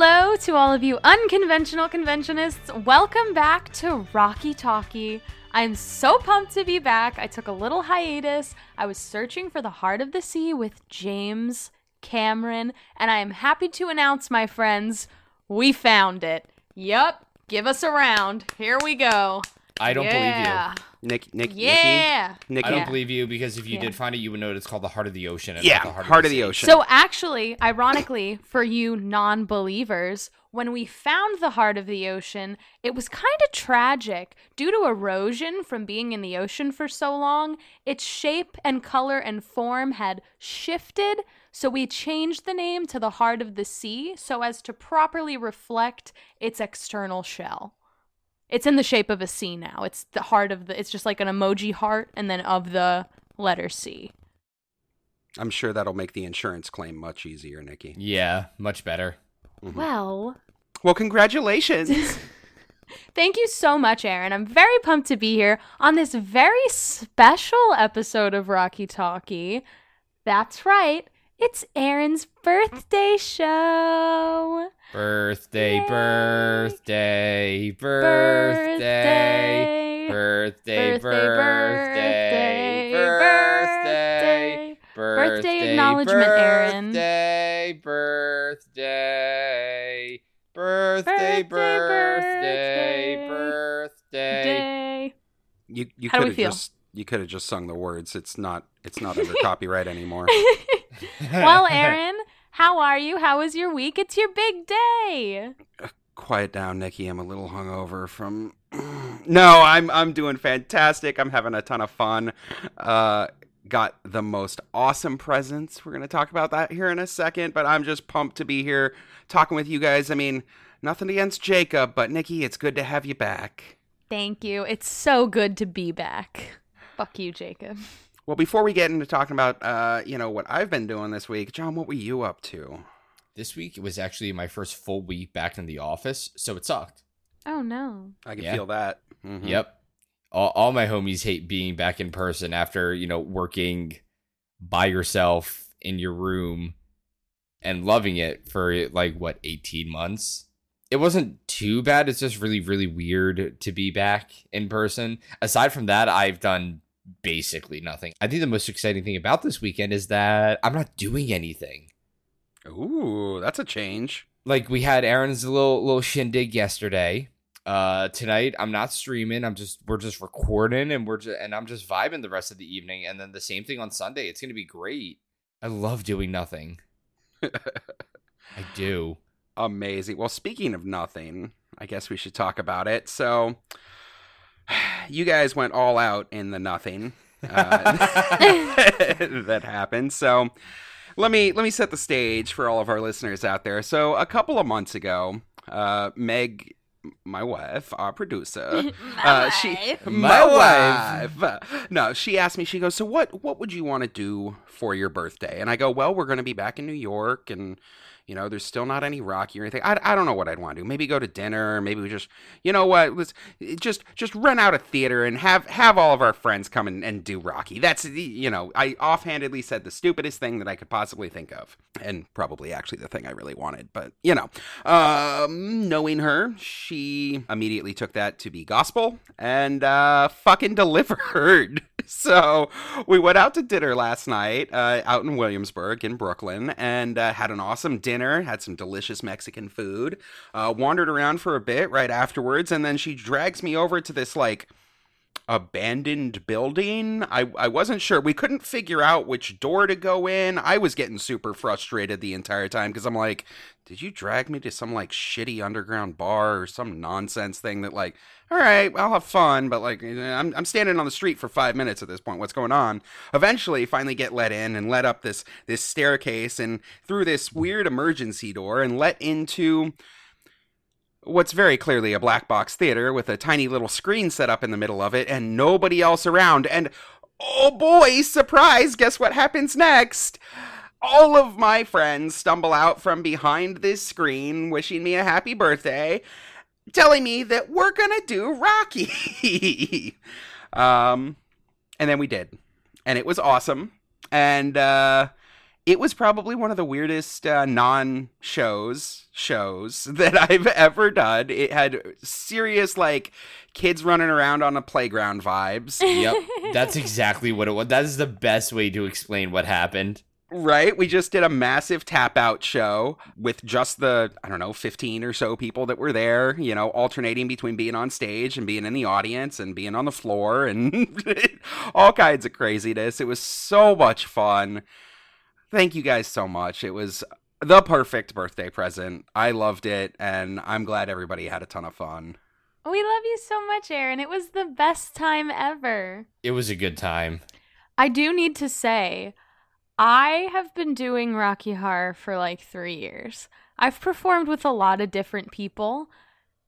Hello to all of you unconventional conventionists. Welcome back to Rocky Talkie. I'm so pumped to be back. I took a little hiatus. I was searching for the heart of the sea with James Cameron, and I am happy to announce, my friends, we found it. Yup, give us a round. Here we go. I don't yeah. Nick, Nick, Yeah. Nikki, Nikki. I don't believe you because if you Yeah. did find it, you would know it's called the Heart of the Ocean. and Yeah, the Heart, Heart of the, Sea. Ocean. So, actually, ironically, for you non believers, when we found the heart of the ocean, it was kind of tragic. Due to erosion from being in the ocean for so long, its shape and color and form had shifted. So, we changed the name to the heart of the sea so as to properly reflect its external shell. It's in the shape of a C now. It's the heart of the, it's just like an emoji heart and then of the letter C. I'm sure that'll make the insurance claim much easier, Nikki. Yeah, much better. Mm-hmm. Well, Well, congratulations. Thank you so much, Aaron. I'm very pumped to be here on this very special episode of Rocky Talkie. That's right, it's Aaron's birthday show. Birthday, Yay. birthday, birthday, birthday, birthday, birthday, Birthday Birthday acknowledgement, Aaron. Birthday, birthday, birthday, Birthday, birthday, birthday. Day. you you How do could we have feel? just you could have just sung the words. It's not it's not under copyright anymore. well, Aaron, how are you? How was your week? It's your big day. Quiet down, Nikki. I'm a little hungover from. no, I'm I'm doing fantastic. I'm having a ton of fun. Uh, got the most awesome presents. We're gonna talk about that here in a second. But I'm just pumped to be here talking with you guys. I mean, nothing against Jacob, but Nikki, it's good to have you back. Thank you. It's so good to be back. Fuck you, Jacob. Well, before we get into talking about, uh, you know, what I've been doing this week, John, what were you up to? This week was actually my first full week back in the office, so it sucked. Oh no. I can Yeah. feel that. Mhm. Yep. All, all my homies hate being back in person after, you know, working by yourself in your room and loving it for like, what, 18 months? It wasn't too bad. It's just really, really weird to be back in person. Aside from that, I've done basically nothing. I think the most exciting thing about this weekend is that I'm not doing anything. Ooh, that's a change. like we had Aaron's little little shindig yesterday. Uh tonight I'm not streaming. I'm just we're just recording and we're just and I'm just vibing the rest of the evening and then the same thing on Sunday. It's going to be great. I love doing nothing. I do. Amazing. Well, speaking of nothing, I guess we should talk about it. So, you guys went all out in the nothing uh, that happened. So, let me let me set the stage for all of our listeners out there. So, a couple of months ago, uh, Meg, my wife, our producer, uh, she My wife. No, she asked me. She goes, "So what? What would you want to do for your birthday?" And I go, "Well, we're going to be back in New York, and you know, there's still not any Rocky or anything. I, I don't know what I'd want to do. Maybe go to dinner. Maybe we just, you know what? Let's just just rent out a theater and have have all of our friends come and, and do Rocky. That's you know, I offhandedly said the stupidest thing that I could possibly think of, and probably actually the thing I really wanted. But you know, um, knowing her, she immediately took that to be gospel and uh, fucking delivered. So we went out to dinner last night uh, out in Williamsburg in Brooklyn and uh, had an awesome dinner, had some delicious Mexican food, uh, wandered around for a bit right afterwards, and then she drags me over to this like abandoned building. I, I wasn't sure. We couldn't figure out which door to go in. I was getting super frustrated the entire time because I'm like, did you drag me to some like shitty underground bar or some nonsense thing that like, all right, I'll have fun, but like eh, I'm I'm standing on the street for five minutes at this point. What's going on? Eventually, finally get let in and let up this this staircase and through this weird emergency door and let into what's very clearly a black box theater with a tiny little screen set up in the middle of it and nobody else around. And oh boy, surprise, guess what happens next? All of my friends stumble out from behind this screen wishing me a happy birthday, telling me that we're gonna do Rocky. um, and then we did. And it was awesome. And uh, it was probably one of the weirdest uh, non shows shows that I've ever done. It had serious like kids running around on a playground vibes. Yep, that's exactly what it was. That is the best way to explain what happened. Right? We just did a massive tap out show with just the, I don't know, 15 or so people that were there, you know, alternating between being on stage and being in the audience and being on the floor and all kinds of craziness. It was so much fun. Thank you guys so much. It was the perfect birthday present. I loved it, and I'm glad everybody had a ton of fun. We love you so much, Aaron. It was the best time ever. It was a good time. I do need to say, I have been doing Rocky Horror for like three years. I've performed with a lot of different people.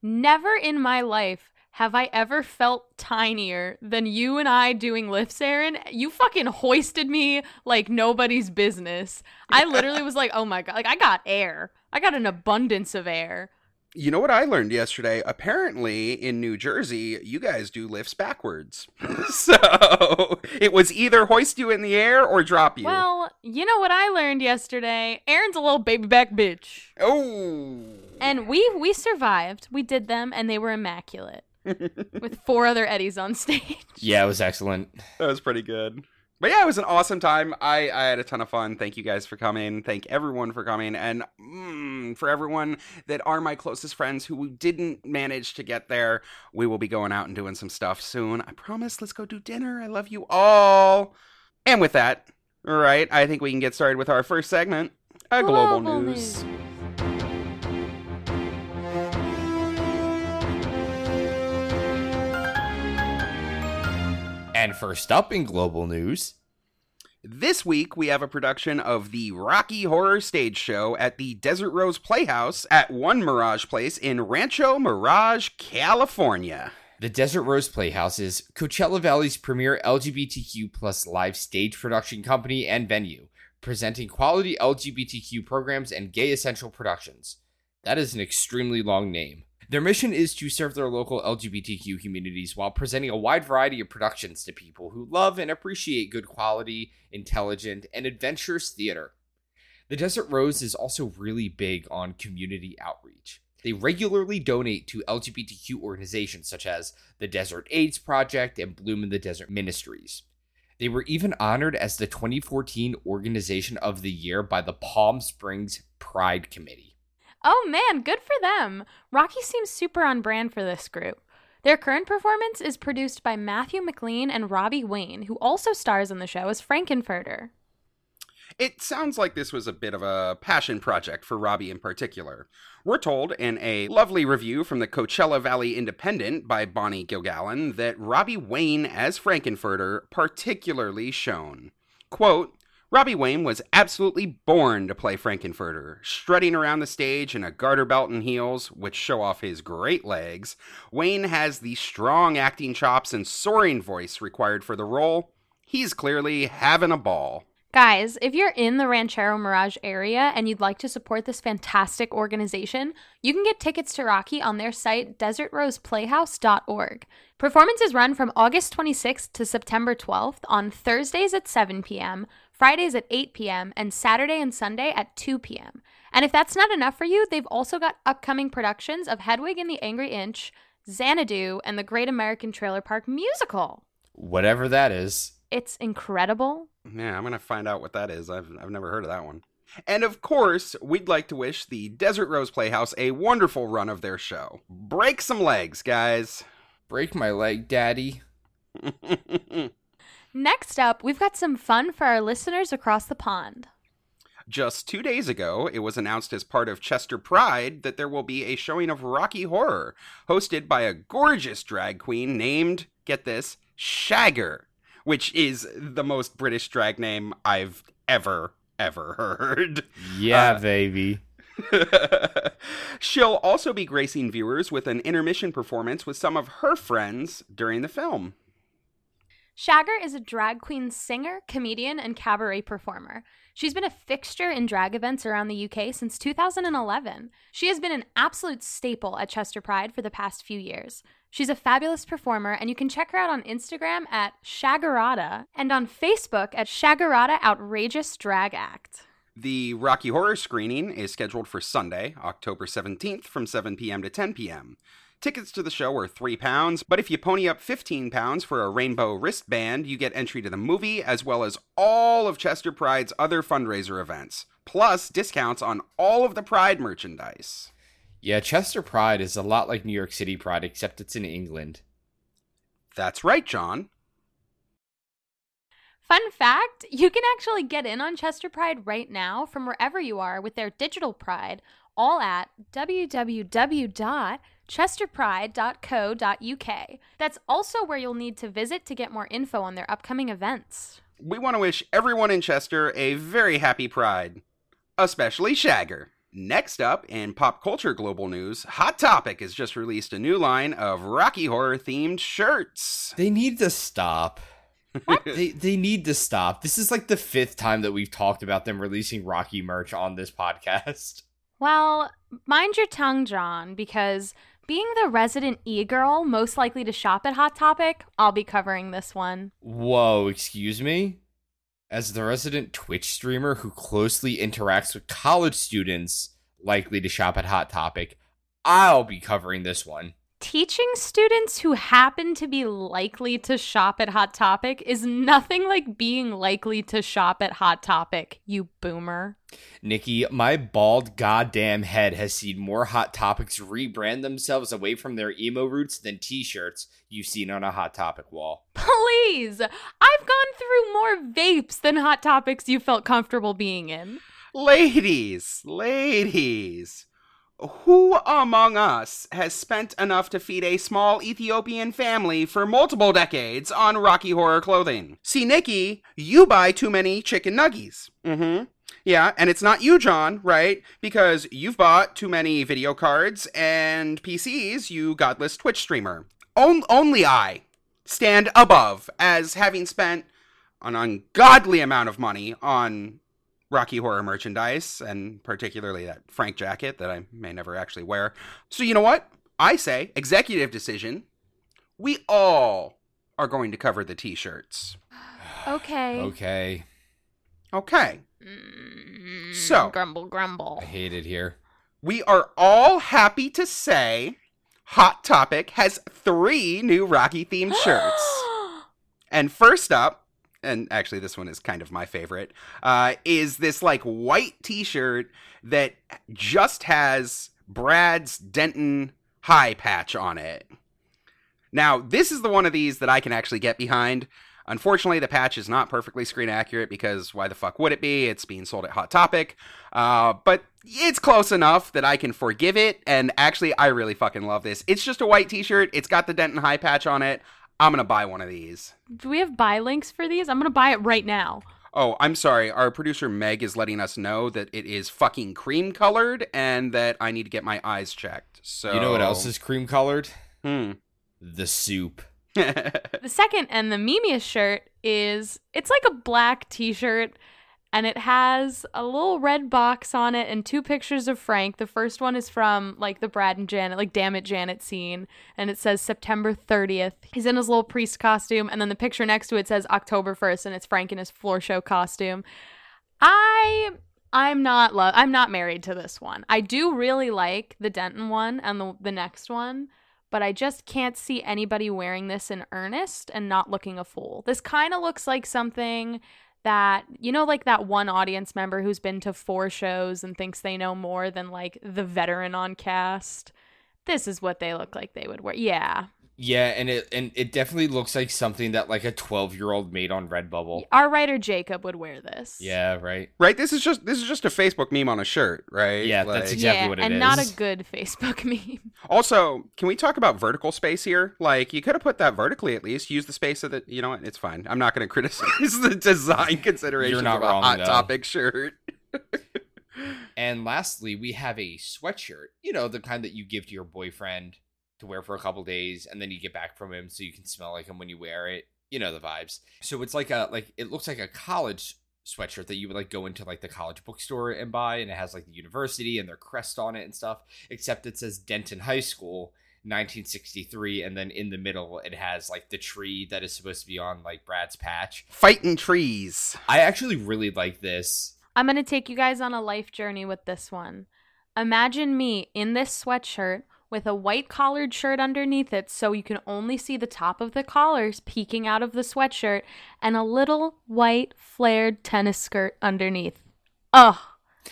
Never in my life have I ever felt tinier than you and I doing lifts, Aaron? You fucking hoisted me like nobody's business. I literally was like, oh my God, like I got air. I got an abundance of air. You know what I learned yesterday? Apparently, in New Jersey, you guys do lifts backwards. so it was either hoist you in the air or drop you. Well, you know what I learned yesterday? Aaron's a little baby back bitch. Oh. And we we survived. We did them, and they were immaculate with four other Eddies on stage. Yeah, it was excellent. That was pretty good. But yeah, it was an awesome time. I, I had a ton of fun. Thank you guys for coming. Thank everyone for coming. And mm, for everyone that are my closest friends who didn't manage to get there, we will be going out and doing some stuff soon. I promise. Let's go do dinner. I love you all. And with that, all right, I think we can get started with our first segment, a global, Global news. news. And first up in global news, This week, we have a production of the Rocky Horror Stage Show at the Desert Rose Playhouse at One Mirage Place in Rancho Mirage, California. the Desert Rose Playhouse is Coachella Valley's premier LGBTQ plus live stage production company and venue, presenting quality LGBTQ programs and gay essential productions. That is an extremely long name. Their mission is to serve their local LGBTQ communities while presenting a wide variety of productions to people who love and appreciate good quality, intelligent, and adventurous theater. The Desert Rose is also really big on community outreach. They regularly donate to LGBTQ organizations such as the Desert AIDS Project and Bloom in the Desert Ministries. They were even honored as the 2014 Organization of the Year by the Palm Springs Pride Committee. Oh man, good for them. Rocky seems super on brand for this group. Their current performance is produced by Matthew McLean and Robbie Wayne, who also stars in the show as Frankenfurter. It sounds like this was a bit of a passion project for Robbie in particular. We're told in a lovely review from the Coachella Valley Independent by Bonnie Gilgallen that Robbie Wayne as Frankenfurter particularly shone. Quote, Robbie Wayne was absolutely born to play Frankenfurter, strutting around the stage in a garter belt and heels, which show off his great legs. Wayne has the strong acting chops and soaring voice required for the role. He's clearly having a ball. Guys, if you're in the Ranchero Mirage area and you'd like to support this fantastic organization, you can get tickets to Rocky on their site, desertroseplayhouse.org. Performances run from August 26th to September 12th on Thursdays at 7 p.m., Fridays at 8 p.m., and Saturday and Sunday at 2 p.m. And if that's not enough for you, they've also got upcoming productions of Hedwig and the Angry Inch, Xanadu, and the Great American Trailer Park musical. Whatever that is. It's incredible. Yeah, I'm going to find out what that is. I've, I've never heard of that one. And of course, we'd like to wish the Desert Rose Playhouse a wonderful run of their show. Break some legs, guys. Break my leg, daddy. Next up, we've got some fun for our listeners across the pond. Just two days ago, it was announced as part of Chester Pride that there will be a showing of Rocky Horror, hosted by a gorgeous drag queen named, get this, Shagger, which is the most British drag name I've ever, ever heard. Yeah, Uh, baby. She'll also be gracing viewers with an intermission performance with some of her friends during the film. Shagger is a drag queen singer, comedian, and cabaret performer. She's been a fixture in drag events around the UK since 2011. She has been an absolute staple at Chester Pride for the past few years. She's a fabulous performer, and you can check her out on Instagram at Shaggerata and on Facebook at Shaggerata Outrageous Drag Act. The Rocky Horror screening is scheduled for Sunday, October 17th from 7 p.m. to 10 p.m. Tickets to the show are £3, but if you pony up £15 for a rainbow wristband, you get entry to the movie as well as all of Chester Pride's other fundraiser events, plus discounts on all of the Pride merchandise. Yeah, Chester Pride is a lot like New York City Pride, except it's in England. That's right, John. Fun fact you can actually get in on Chester Pride right now from wherever you are with their digital Pride, all at www.chesterpride.co.uk. That's also where you'll need to visit to get more info on their upcoming events. We want to wish everyone in Chester a very happy Pride, especially Shagger. Next up, in pop culture global news, Hot Topic has just released a new line of Rocky Horror themed shirts. They need to stop. they they need to stop. This is like the fifth time that we've talked about them releasing Rocky merch on this podcast. Well, mind your tongue, John, because being the resident e girl most likely to shop at Hot Topic, I'll be covering this one. Whoa, excuse me? As the resident Twitch streamer who closely interacts with college students likely to shop at Hot Topic, I'll be covering this one. Teaching students who happen to be likely to shop at Hot Topic is nothing like being likely to shop at Hot Topic, you boomer. Nikki, my bald goddamn head has seen more Hot Topics rebrand themselves away from their emo roots than t shirts you've seen on a Hot Topic wall. Please! I've gone through more vapes than Hot Topics you felt comfortable being in. Ladies, ladies, who among us has spent enough to feed a small Ethiopian family for multiple decades on Rocky Horror clothing? See, Nikki, you buy too many chicken nuggies. Mm hmm. Yeah, and it's not you, John, right? Because you've bought too many video cards and PCs, you godless Twitch streamer. On- only I stand above as having spent an ungodly amount of money on Rocky Horror merchandise, and particularly that Frank jacket that I may never actually wear. So, you know what? I say, executive decision. We all are going to cover the t shirts. Okay. Okay. Okay. Mm, So- grumble, grumble. I hate it here. We are all happy to say Hot Topic has three new Rocky themed shirts. And first up, and actually this one is kind of my favorite, uh, is this like white t-shirt that just has Brad's Denton high patch on it. Now, this is the one of these that I can actually get behind. Unfortunately, the patch is not perfectly screen accurate because why the fuck would it be? It's being sold at Hot Topic. Uh, but it's close enough that I can forgive it. And actually, I really fucking love this. It's just a white t shirt, it's got the Denton high patch on it. I'm gonna buy one of these. Do we have buy links for these? I'm gonna buy it right now. Oh, I'm sorry. Our producer Meg is letting us know that it is fucking cream colored and that I need to get my eyes checked. So You know what else is cream colored? Hmm. The soup. The second and the memeiest shirt is it's like a black t-shirt and it has a little red box on it and two pictures of Frank. The first one is from like the Brad and Janet, like Damn It Janet scene, and it says September 30th. He's in his little priest costume, and then the picture next to it says October 1st, and it's Frank in his floor show costume. I I'm not love I'm not married to this one. I do really like the Denton one and the the next one, but I just can't see anybody wearing this in earnest and not looking a fool. This kind of looks like something that you know like that one audience member who's been to four shows and thinks they know more than like the veteran on cast. This is what they look like they would wear. Yeah. Yeah, and it and it definitely looks like something that like a 12-year-old made on Redbubble. Our writer Jacob would wear this. Yeah, right. right. This is just this is just a Facebook meme on a shirt, right? Yeah, that's exactly yeah, what it and not a good Facebook meme. Also, can we talk about vertical space here? Like, you could have put that vertically at least. Use the space of the. You know what? It's fine. I'm not going to criticize the design considerations You're not of a wrong, hot though. topic shirt. And lastly, we have a sweatshirt. You know, the kind that you give to your boyfriend to wear for a couple days and then you get back from him so you can smell like him when you wear it. You know the vibes. So it's like a like it looks like a college sweatshirt that you would like go into like the college bookstore and buy and it has like the university and their crest on it and stuff, except it says Denton High School 1963 and then in the middle it has like the tree that is supposed to be on like Brad's patch. Fighting trees. I actually really like this. I'm going to take you guys on a life journey with this one. Imagine me in this sweatshirt with a white collared shirt underneath it so you can only see the top of the collars peeking out of the sweatshirt and a little white flared tennis skirt underneath. Oh,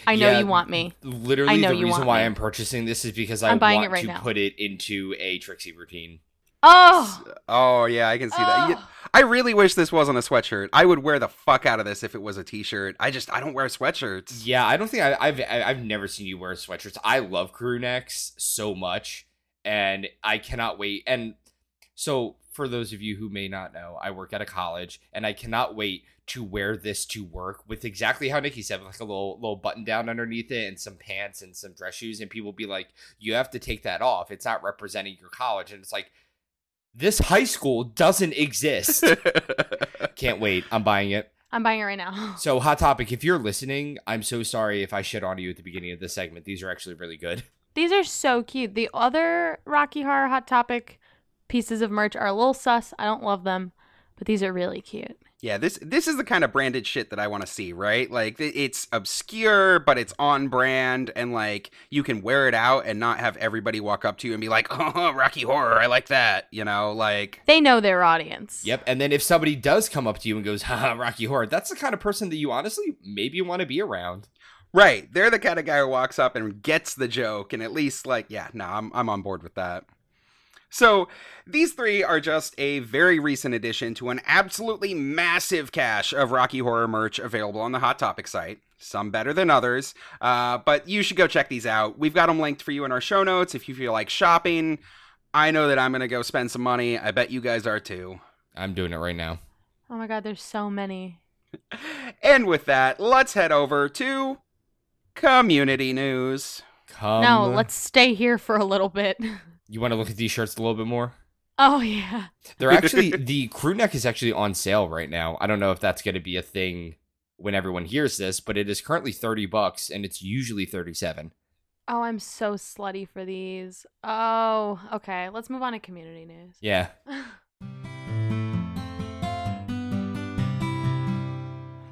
I know Yeah, you want me. Literally, I know the reason why me. I'm purchasing this is because I I'm buying want it right to now. put it into a Trixie routine. Oh, Oh yeah, I can see that. Oh. Yeah, I really wish this wasn't a sweatshirt. I would wear the fuck out of this if it was a t-shirt. I just I don't wear sweatshirts. Yeah, I don't think I, I've I- I've never seen you wear sweatshirts. I love crew necks so much, and I cannot wait. And so, for those of you who may not know, I work at a college, and I cannot wait to wear this to work with exactly how Nikki said, like a little little button down underneath it, and some pants and some dress shoes. And people be like, "You have to take that off. It's not representing your college." And it's like, this high school doesn't exist. Can't wait. I'm buying it. I'm buying it right now. So, Hot Topic, if you're listening, I'm so sorry if I shit on you at the beginning of this segment. These are actually really good. These are so cute. The other Rocky Horror Hot Topic pieces of merch are a little sus. I don't love them, but these are really cute. Yeah, this this is the kind of branded shit that I want to see, right? Like it's obscure, but it's on brand, and like you can wear it out and not have everybody walk up to you and be like, "Oh, Rocky Horror, I like that," you know, like. They know their audience. Yep. And then if somebody does come up to you and goes, haha, Rocky Horror, that's the kind of person that you honestly maybe want to be around. Right, they're the kind of guy who walks up and gets the joke, and at least like, yeah, no, I'm I'm on board with that. So these three are just a very recent addition to an absolutely massive cache of Rocky Horror merch available on the Hot Topic site. Some better than others, uh, but you should go check these out. We've got them linked for you in our show notes if you feel like shopping. I know that I'm gonna go spend some money. I bet you guys are too. I'm doing it right now. Oh my god, there's so many. And with that, let's head over to community news. Come. no, let's stay here for a little bit. You want to look at these shirts a little bit more? Oh yeah. They're actually, the crew neck is actually on sale right now. I don't know if that's going to be a thing when everyone hears this, but it is currently 30 bucks and it's usually 37. Oh, I'm so slutty for these. Oh, okay. Let's move on to community news. Yeah.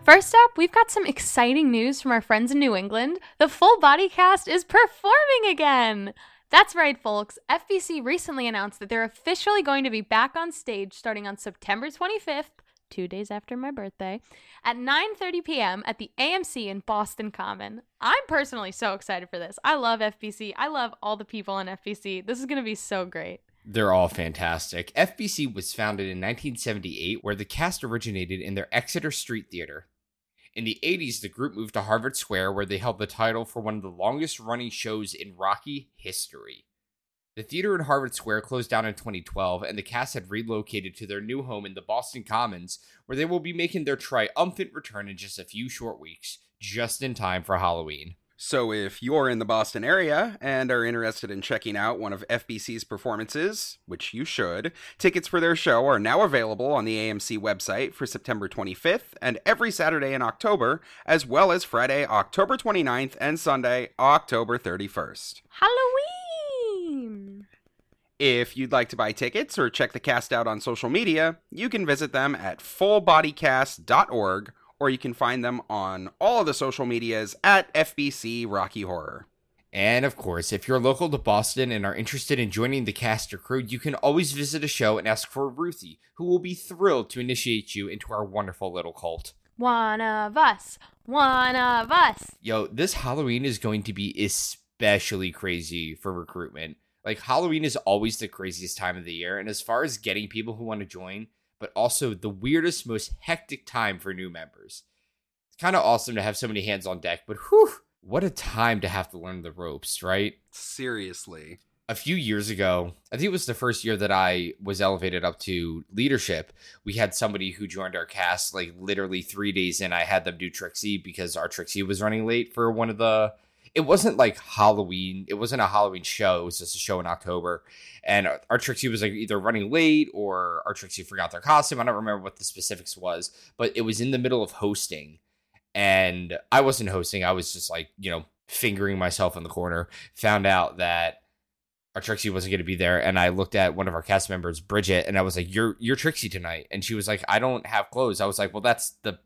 First up, we've got some exciting news from our friends in New England. The full body cast is performing again. That's right, folks. FBC recently announced that they're officially going to be back on stage starting on September 25th, 2 days after my birthday, at 9:30 p.m. at the AMC in Boston Common. I'm personally so excited for this. I love FBC. I love all the people in FBC. This is going to be so great. They're all fantastic. FBC was founded in 1978, where the cast originated in their Exeter Street Theater. In the 80s, the group moved to Harvard Square, where they held the title for one of the longest running shows in Rocky history. The theater in Harvard Square closed down in 2012, and the cast had relocated to their new home in the Boston Commons, where they will be making their triumphant return in just a few short weeks, just in time for Halloween. So, if you're in the Boston area and are interested in checking out one of FBC's performances, which you should, tickets for their show are now available on the AMC website for September 25th and every Saturday in October, as well as Friday, October 29th and Sunday, October 31st. Halloween. If you'd like to buy tickets or check the cast out on social media, you can visit them at fullbodycast.org or you can find them on all of the social medias at FBC Rocky Horror. And of course, if you're local to Boston and are interested in joining the cast or crew, you can always visit a show and ask for Ruthie, who will be thrilled to initiate you into our wonderful little cult. One of us. One of us. Yo, this Halloween is going to be especially crazy for recruitment. Like, Halloween is always the craziest time of the year, and as far as getting people who want to join, but also the weirdest, most hectic time for new members. It's kind of awesome to have so many hands on deck, but whew, what a time to have to learn the ropes, right? Seriously. a few years ago, I think it was the first year that I was elevated up to leadership. We had somebody who joined our cast like literally three days in. I had them do Trixie because our Trixie was running late for one of the. It wasn't like Halloween. It wasn't a Halloween show. It was just a show in October, and our, Trixie was like either running late or our Trixie forgot their costume. I don't remember what the specifics was, but it was in the middle of hosting, and I wasn't hosting. I was just like you know fingering myself in the corner. Found out that our Trixie wasn't going to be there, and I looked at one of our cast members, Bridget, and I was like, "You're you're Trixie tonight," and she was like, "I don't have clothes." I was like, "Well, that's the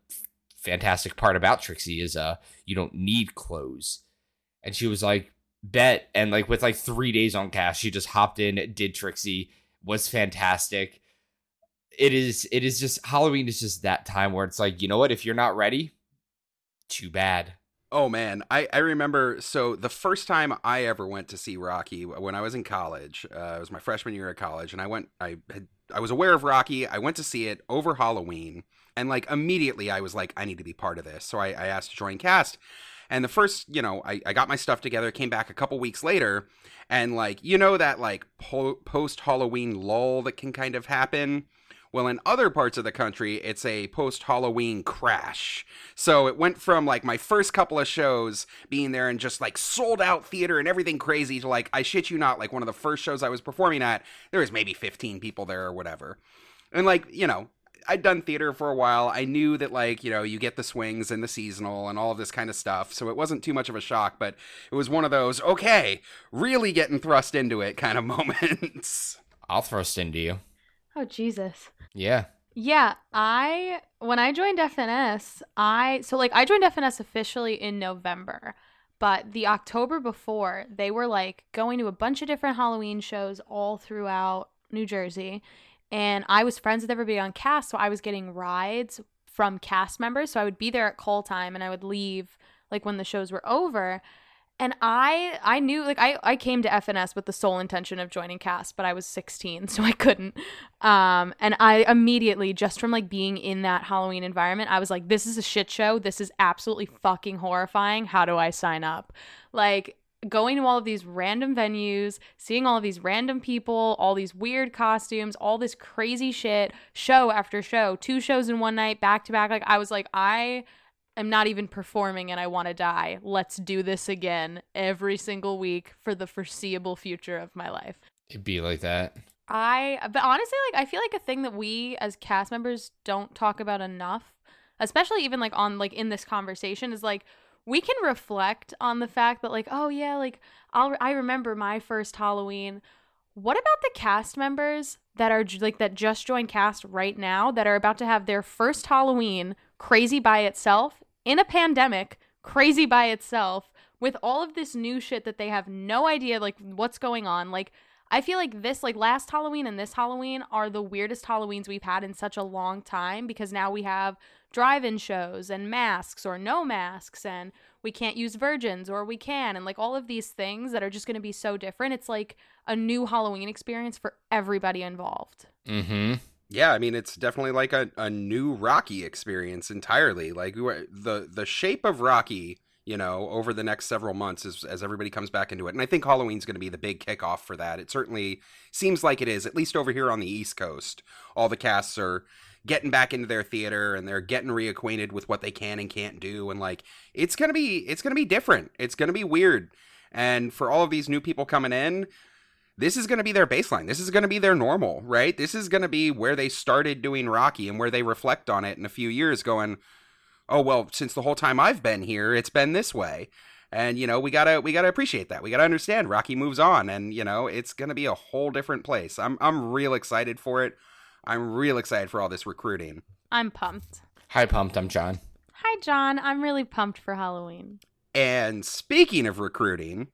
fantastic part about Trixie is uh you don't need clothes. And she was like, bet. And like with like three days on cast, she just hopped in, did Trixie, was fantastic. It is it is just Halloween is just that time where it's like, you know what, if you're not ready, too bad. Oh man, I, I remember. So the first time I ever went to see Rocky when I was in college, uh, it was my freshman year of college, and I went. I had I was aware of Rocky. I went to see it over Halloween, and like immediately I was like, I need to be part of this. So I, I asked to join cast, and the first, you know, I, I got my stuff together, came back a couple weeks later, and like you know that like po- post Halloween lull that can kind of happen well, in other parts of the country, it's a post Halloween crash. So it went from like my first couple of shows being there and just like sold out theater and everything crazy to like, I shit you not, like one of the first shows I was performing at, there was maybe 15 people there or whatever. And like, you know, I'd done theater for a while. I knew that like, you know, you get the swings and the seasonal and all of this kind of stuff. So it wasn't too much of a shock, but it was one of those, okay, really getting thrust into it kind of moments. I'll thrust into you. Oh Jesus. Yeah. Yeah, I when I joined FNS, I so like I joined FNS officially in November, but the October before, they were like going to a bunch of different Halloween shows all throughout New Jersey, and I was friends with everybody on cast, so I was getting rides from cast members, so I would be there at call time and I would leave like when the shows were over. And i i knew like i i came to fns with the sole intention of joining cast but i was 16 so i couldn't. Um and i immediately just from like being in that halloween environment i was like this is a shit show. This is absolutely fucking horrifying. How do i sign up? Like going to all of these random venues, seeing all of these random people, all these weird costumes, all this crazy shit, show after show, two shows in one night, back to back. Like, I was like, I I'm not even performing and I want to die. Let's do this again every single week for the foreseeable future of my life. It'd be like that. I, but honestly, like, I feel like a thing that we as cast members don't talk about enough, especially even like on, like, in this conversation is like, we can reflect on the fact that, like, oh yeah, like, I'll, I remember my first Halloween. What about the cast members that are like, that just joined cast right now that are about to have their first Halloween crazy by itself in a pandemic, crazy by itself, with all of this new shit that they have no idea like what's going on. Like I feel like this like last Halloween and this Halloween are the weirdest Halloweens we've had in such a long time because now we have drive-in shows and masks or no masks and we can't use virgins or we can and like all of these things that are just going to be so different. It's like a new Halloween experience for everybody involved. Mm-hmm yeah, I mean it's definitely like a, a new Rocky experience entirely. Like the the shape of Rocky, you know, over the next several months as as everybody comes back into it. And I think Halloween's going to be the big kickoff for that. It certainly seems like it is, at least over here on the East Coast. All the casts are getting back into their theater and they're getting reacquainted with what they can and can't do and like it's going to be it's going to be different. It's going to be weird. And for all of these new people coming in, this is going to be their baseline. This is going to be their normal, right? This is going to be where they started doing Rocky and where they reflect on it in a few years going, "Oh, well, since the whole time I've been here, it's been this way." And you know, we got to we got to appreciate that. We got to understand Rocky moves on and, you know, it's going to be a whole different place. I'm I'm real excited for it. I'm real excited for all this recruiting. I'm pumped. Hi pumped, I'm John. Hi John, I'm really pumped for Halloween. And speaking of recruiting,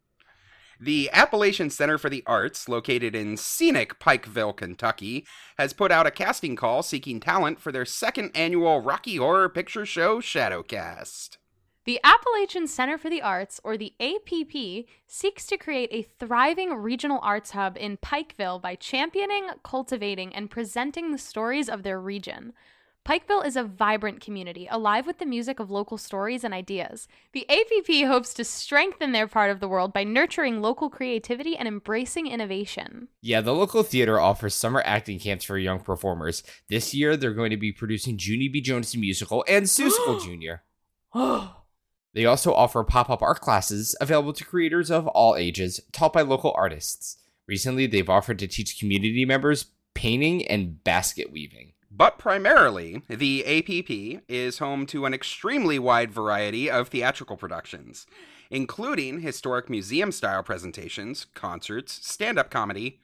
the Appalachian Center for the Arts, located in scenic Pikeville, Kentucky, has put out a casting call seeking talent for their second annual Rocky Horror Picture Show Shadowcast. The Appalachian Center for the Arts, or the APP, seeks to create a thriving regional arts hub in Pikeville by championing, cultivating, and presenting the stories of their region. Pikeville is a vibrant community, alive with the music of local stories and ideas. The APP hopes to strengthen their part of the world by nurturing local creativity and embracing innovation. Yeah, the local theater offers summer acting camps for young performers. This year, they're going to be producing Junie B. Jones musical and Seussical Jr. They also offer pop up art classes available to creators of all ages, taught by local artists. Recently, they've offered to teach community members painting and basket weaving. But primarily, the APP is home to an extremely wide variety of theatrical productions, including historic museum style presentations, concerts, stand up comedy,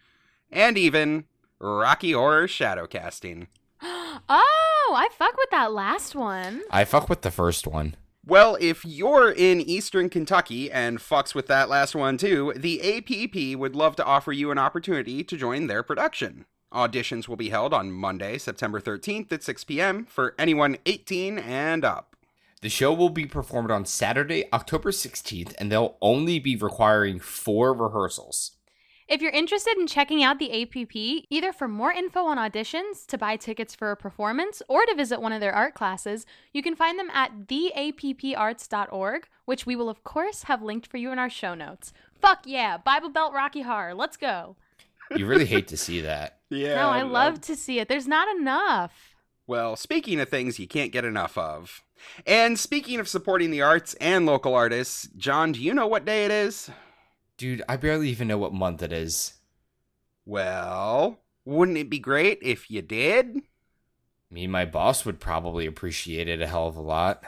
and even Rocky Horror shadow casting. oh, I fuck with that last one. I fuck with the first one. Well, if you're in Eastern Kentucky and fucks with that last one too, the APP would love to offer you an opportunity to join their production. Auditions will be held on Monday, September 13th at 6 p.m. for anyone 18 and up. The show will be performed on Saturday, October 16th, and they'll only be requiring four rehearsals. If you're interested in checking out the APP, either for more info on auditions, to buy tickets for a performance, or to visit one of their art classes, you can find them at theapparts.org, which we will, of course, have linked for you in our show notes. Fuck yeah, Bible Belt Rocky Horror, let's go. You really hate to see that. Yeah. no, I love to see it. There's not enough. Well, speaking of things you can't get enough of. And speaking of supporting the arts and local artists, John, do you know what day it is? Dude, I barely even know what month it is. Well, wouldn't it be great if you did? Me and my boss would probably appreciate it a hell of a lot.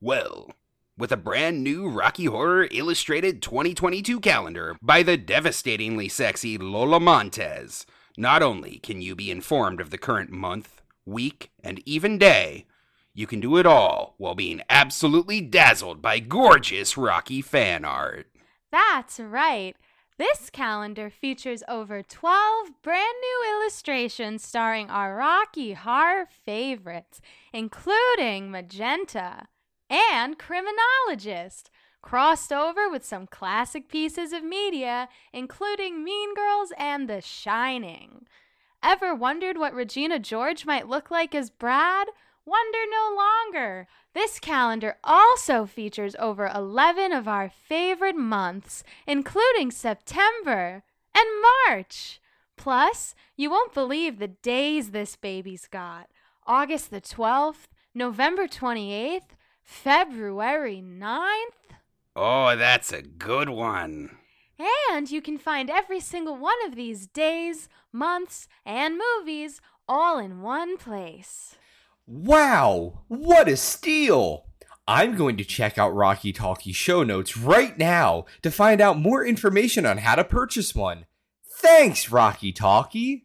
Well, with a brand new Rocky Horror Illustrated 2022 calendar by the devastatingly sexy Lola Montez, not only can you be informed of the current month, week, and even day, you can do it all while being absolutely dazzled by gorgeous Rocky fan art. That's right. This calendar features over 12 brand new illustrations starring our Rocky Horror favorites, including Magenta and Criminologist, crossed over with some classic pieces of media, including Mean Girls and The Shining. Ever wondered what Regina George might look like as Brad? Wonder no longer. This calendar also features over 11 of our favorite months, including September and March. Plus, you won't believe the days this baby's got August the 12th, November 28th, February 9th. Oh, that's a good one. And you can find every single one of these days, months, and movies all in one place. Wow, what a steal! I'm going to check out Rocky Talkie show notes right now to find out more information on how to purchase one. Thanks, Rocky Talkie.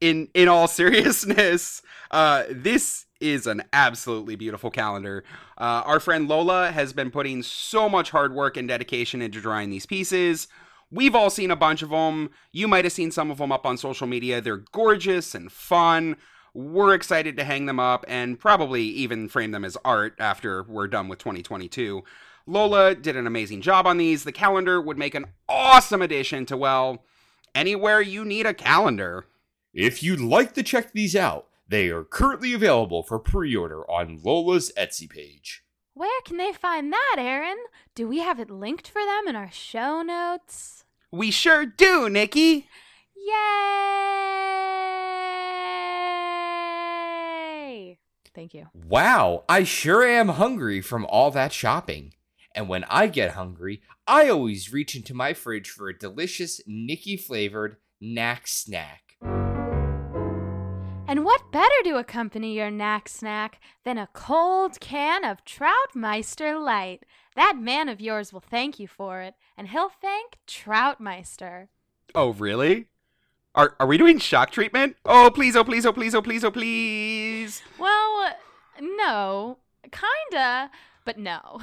In in all seriousness, uh, this is an absolutely beautiful calendar. Uh, our friend Lola has been putting so much hard work and dedication into drawing these pieces. We've all seen a bunch of them. You might have seen some of them up on social media. They're gorgeous and fun. We're excited to hang them up and probably even frame them as art after we're done with 2022. Lola did an amazing job on these. The calendar would make an awesome addition to, well, anywhere you need a calendar. If you'd like to check these out, they are currently available for pre order on Lola's Etsy page. Where can they find that, Aaron? Do we have it linked for them in our show notes? We sure do, Nikki. Yay! Thank you. Wow, I sure am hungry from all that shopping. And when I get hungry, I always reach into my fridge for a delicious Nikki flavored knack snack. And what better to accompany your knack snack than a cold can of Troutmeister Light? That man of yours will thank you for it, and he'll thank Troutmeister. Oh, really? Are are we doing shock treatment? Oh, please, oh, please, oh, please, oh, please, oh, please. Well, no. Kinda, but no.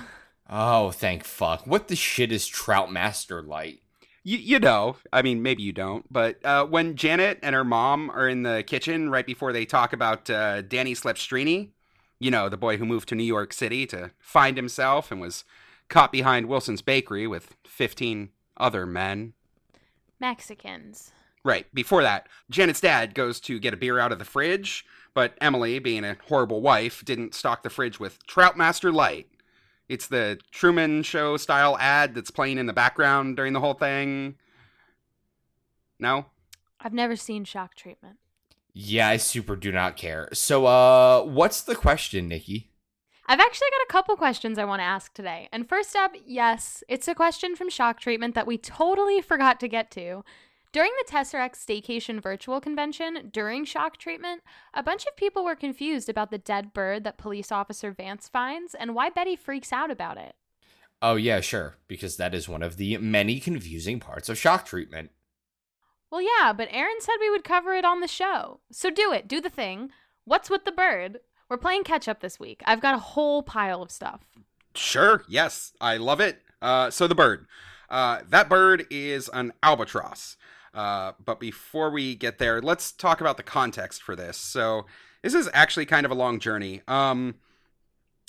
Oh, thank fuck. What the shit is Troutmaster Light? You, you know, I mean, maybe you don't, but uh, when Janet and her mom are in the kitchen right before they talk about uh, Danny Slepstrini, you know, the boy who moved to New York City to find himself and was caught behind Wilson's Bakery with 15 other men. Mexicans. Right. Before that, Janet's dad goes to get a beer out of the fridge, but Emily, being a horrible wife, didn't stock the fridge with Troutmaster Light. It's the Truman Show style ad that's playing in the background during the whole thing. No? I've never seen shock treatment. Yeah, I super do not care. So, uh, what's the question, Nikki? I've actually got a couple questions I want to ask today. And first up, yes, it's a question from Shock Treatment that we totally forgot to get to. During the Tesseract Staycation Virtual Convention, during Shock Treatment, a bunch of people were confused about the dead bird that police officer Vance finds and why Betty freaks out about it. Oh, yeah, sure, because that is one of the many confusing parts of shock treatment. Well, yeah, but Aaron said we would cover it on the show. So do it, do the thing. What's with the bird? We're playing catch up this week. I've got a whole pile of stuff. Sure, yes, I love it. Uh, so the bird. Uh, that bird is an albatross. Uh, but before we get there, let's talk about the context for this. So this is actually kind of a long journey. Um,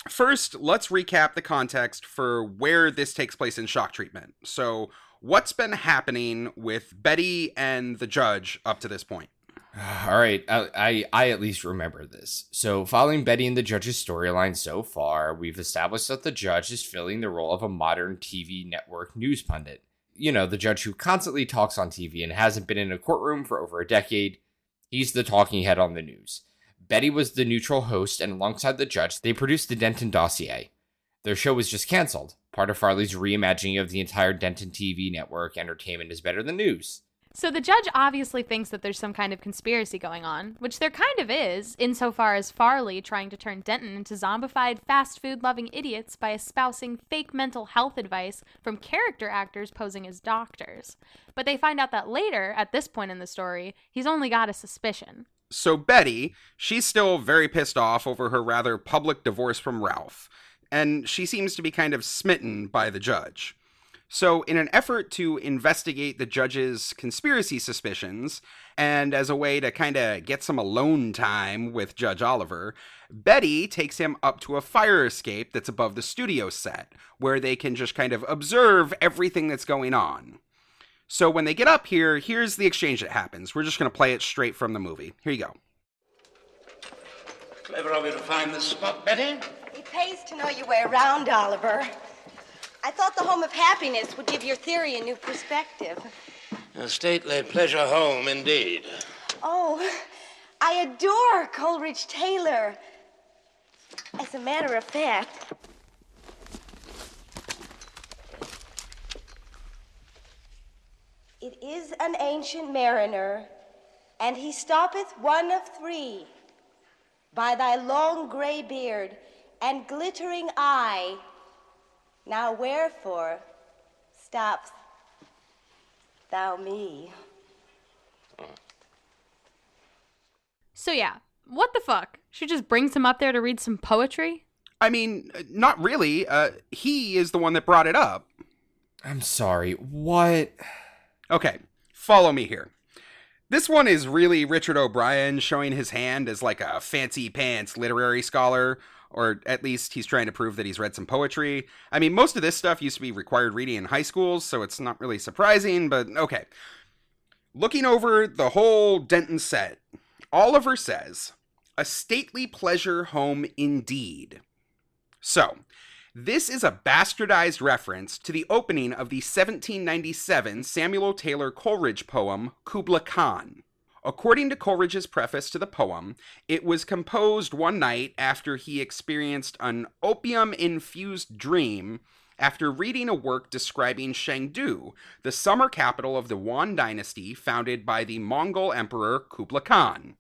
first, let's recap the context for where this takes place in shock treatment. So, what's been happening with Betty and the judge up to this point? All right, I, I, I at least remember this. So, following Betty and the judge's storyline so far, we've established that the judge is filling the role of a modern TV network news pundit. You know, the judge who constantly talks on TV and hasn't been in a courtroom for over a decade. He's the talking head on the news. Betty was the neutral host, and alongside the judge, they produced the Denton dossier. Their show was just canceled, part of Farley's reimagining of the entire Denton TV network. Entertainment is better than news. So the judge obviously thinks that there's some kind of conspiracy going on, which there kind of is, insofar as Farley trying to turn Denton into zombified, fast food loving idiots by espousing fake mental health advice from character actors posing as doctors. But they find out that later, at this point in the story, he's only got a suspicion. So, Betty, she's still very pissed off over her rather public divorce from Ralph, and she seems to be kind of smitten by the judge. So, in an effort to investigate the judge's conspiracy suspicions, and as a way to kind of get some alone time with Judge Oliver, Betty takes him up to a fire escape that's above the studio set, where they can just kind of observe everything that's going on. So when they get up here, here's the exchange that happens. We're just going to play it straight from the movie. Here you go. Clever of you to find this spot, Betty. It pays to know your way around, Oliver. I thought the home of happiness would give your theory a new perspective. A stately pleasure home, indeed. Oh, I adore Coleridge Taylor. As a matter of fact, it is an ancient mariner, and he stoppeth one of three. By thy long gray beard and glittering eye, now wherefore stops thou me? So yeah, what the fuck? She just brings him up there to read some poetry? I mean, not really. Uh, he is the one that brought it up. I'm sorry, what? Okay, follow me here. This one is really Richard O'Brien showing his hand as like a fancy pants literary scholar, or at least he's trying to prove that he's read some poetry. I mean, most of this stuff used to be required reading in high schools, so it's not really surprising, but okay. Looking over the whole Denton set, Oliver says, A stately pleasure home indeed. So, this is a bastardized reference to the opening of the 1797 Samuel Taylor Coleridge poem Kubla Khan. According to Coleridge's preface to the poem, it was composed one night after he experienced an opium infused dream after reading a work describing Shangdu, the summer capital of the Yuan dynasty founded by the Mongol emperor Kubla Khan.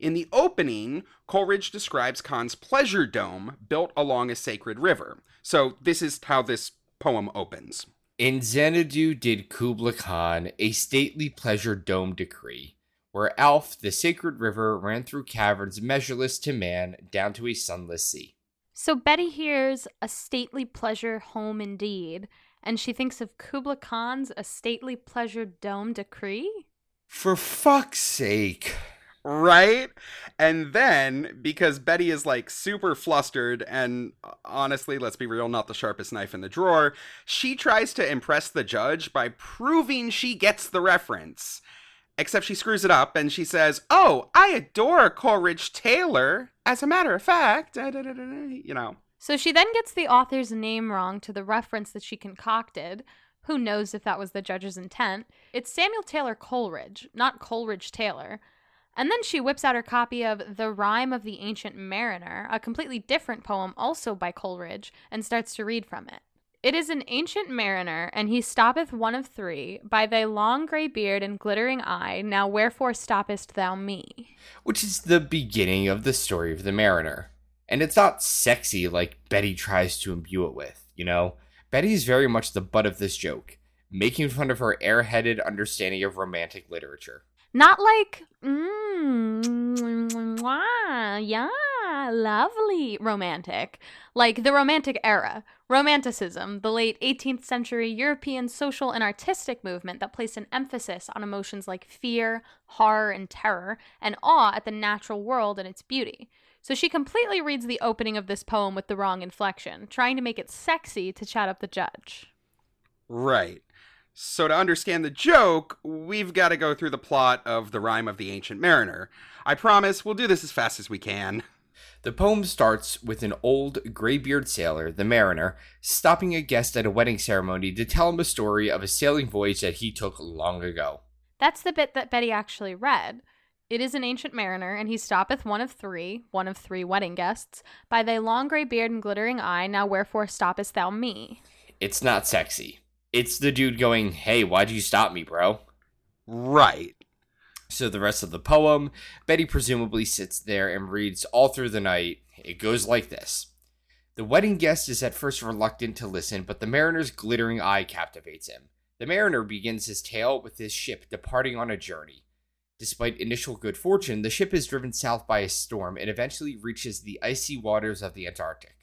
In the opening, Coleridge describes Khan's pleasure dome built along a sacred river. So, this is how this poem opens. In Xanadu did Kubla Khan a stately pleasure dome decree, where Alph, the sacred river, ran through caverns measureless to man down to a sunless sea. So Betty hears a stately pleasure home indeed, and she thinks of Kubla Khan's a stately pleasure dome decree? For fuck's sake. Right? And then, because Betty is like super flustered and honestly, let's be real, not the sharpest knife in the drawer, she tries to impress the judge by proving she gets the reference. Except she screws it up and she says, Oh, I adore Coleridge Taylor. As a matter of fact, you know. So she then gets the author's name wrong to the reference that she concocted. Who knows if that was the judge's intent? It's Samuel Taylor Coleridge, not Coleridge Taylor. And then she whips out her copy of The Rime of the Ancient Mariner, a completely different poem also by Coleridge, and starts to read from it. It is an ancient mariner, and he stoppeth one of three. By thy long grey beard and glittering eye, now wherefore stoppest thou me? Which is the beginning of the story of the mariner. And it's not sexy like Betty tries to imbue it with, you know? Betty's very much the butt of this joke, making fun of her airheaded understanding of romantic literature. Not like, mmm, yeah, lovely romantic, like the Romantic era. Romanticism, the late 18th century European social and artistic movement that placed an emphasis on emotions like fear, horror, and terror, and awe at the natural world and its beauty. So she completely reads the opening of this poem with the wrong inflection, trying to make it sexy to chat up the judge. Right. So, to understand the joke, we've got to go through the plot of The Rime of the Ancient Mariner. I promise we'll do this as fast as we can. The poem starts with an old graybeard sailor, the mariner, stopping a guest at a wedding ceremony to tell him a story of a sailing voyage that he took long ago. That's the bit that Betty actually read. It is an ancient mariner, and he stoppeth one of three, one of three wedding guests, by thy long grey beard and glittering eye, now wherefore stoppest thou me? It's not sexy. It's the dude going, Hey, why'd you stop me, bro? Right. So the rest of the poem, Betty presumably sits there and reads all through the night. It goes like this. The wedding guest is at first reluctant to listen, but the mariner's glittering eye captivates him. The mariner begins his tale with his ship departing on a journey. Despite initial good fortune, the ship is driven south by a storm and eventually reaches the icy waters of the Antarctic.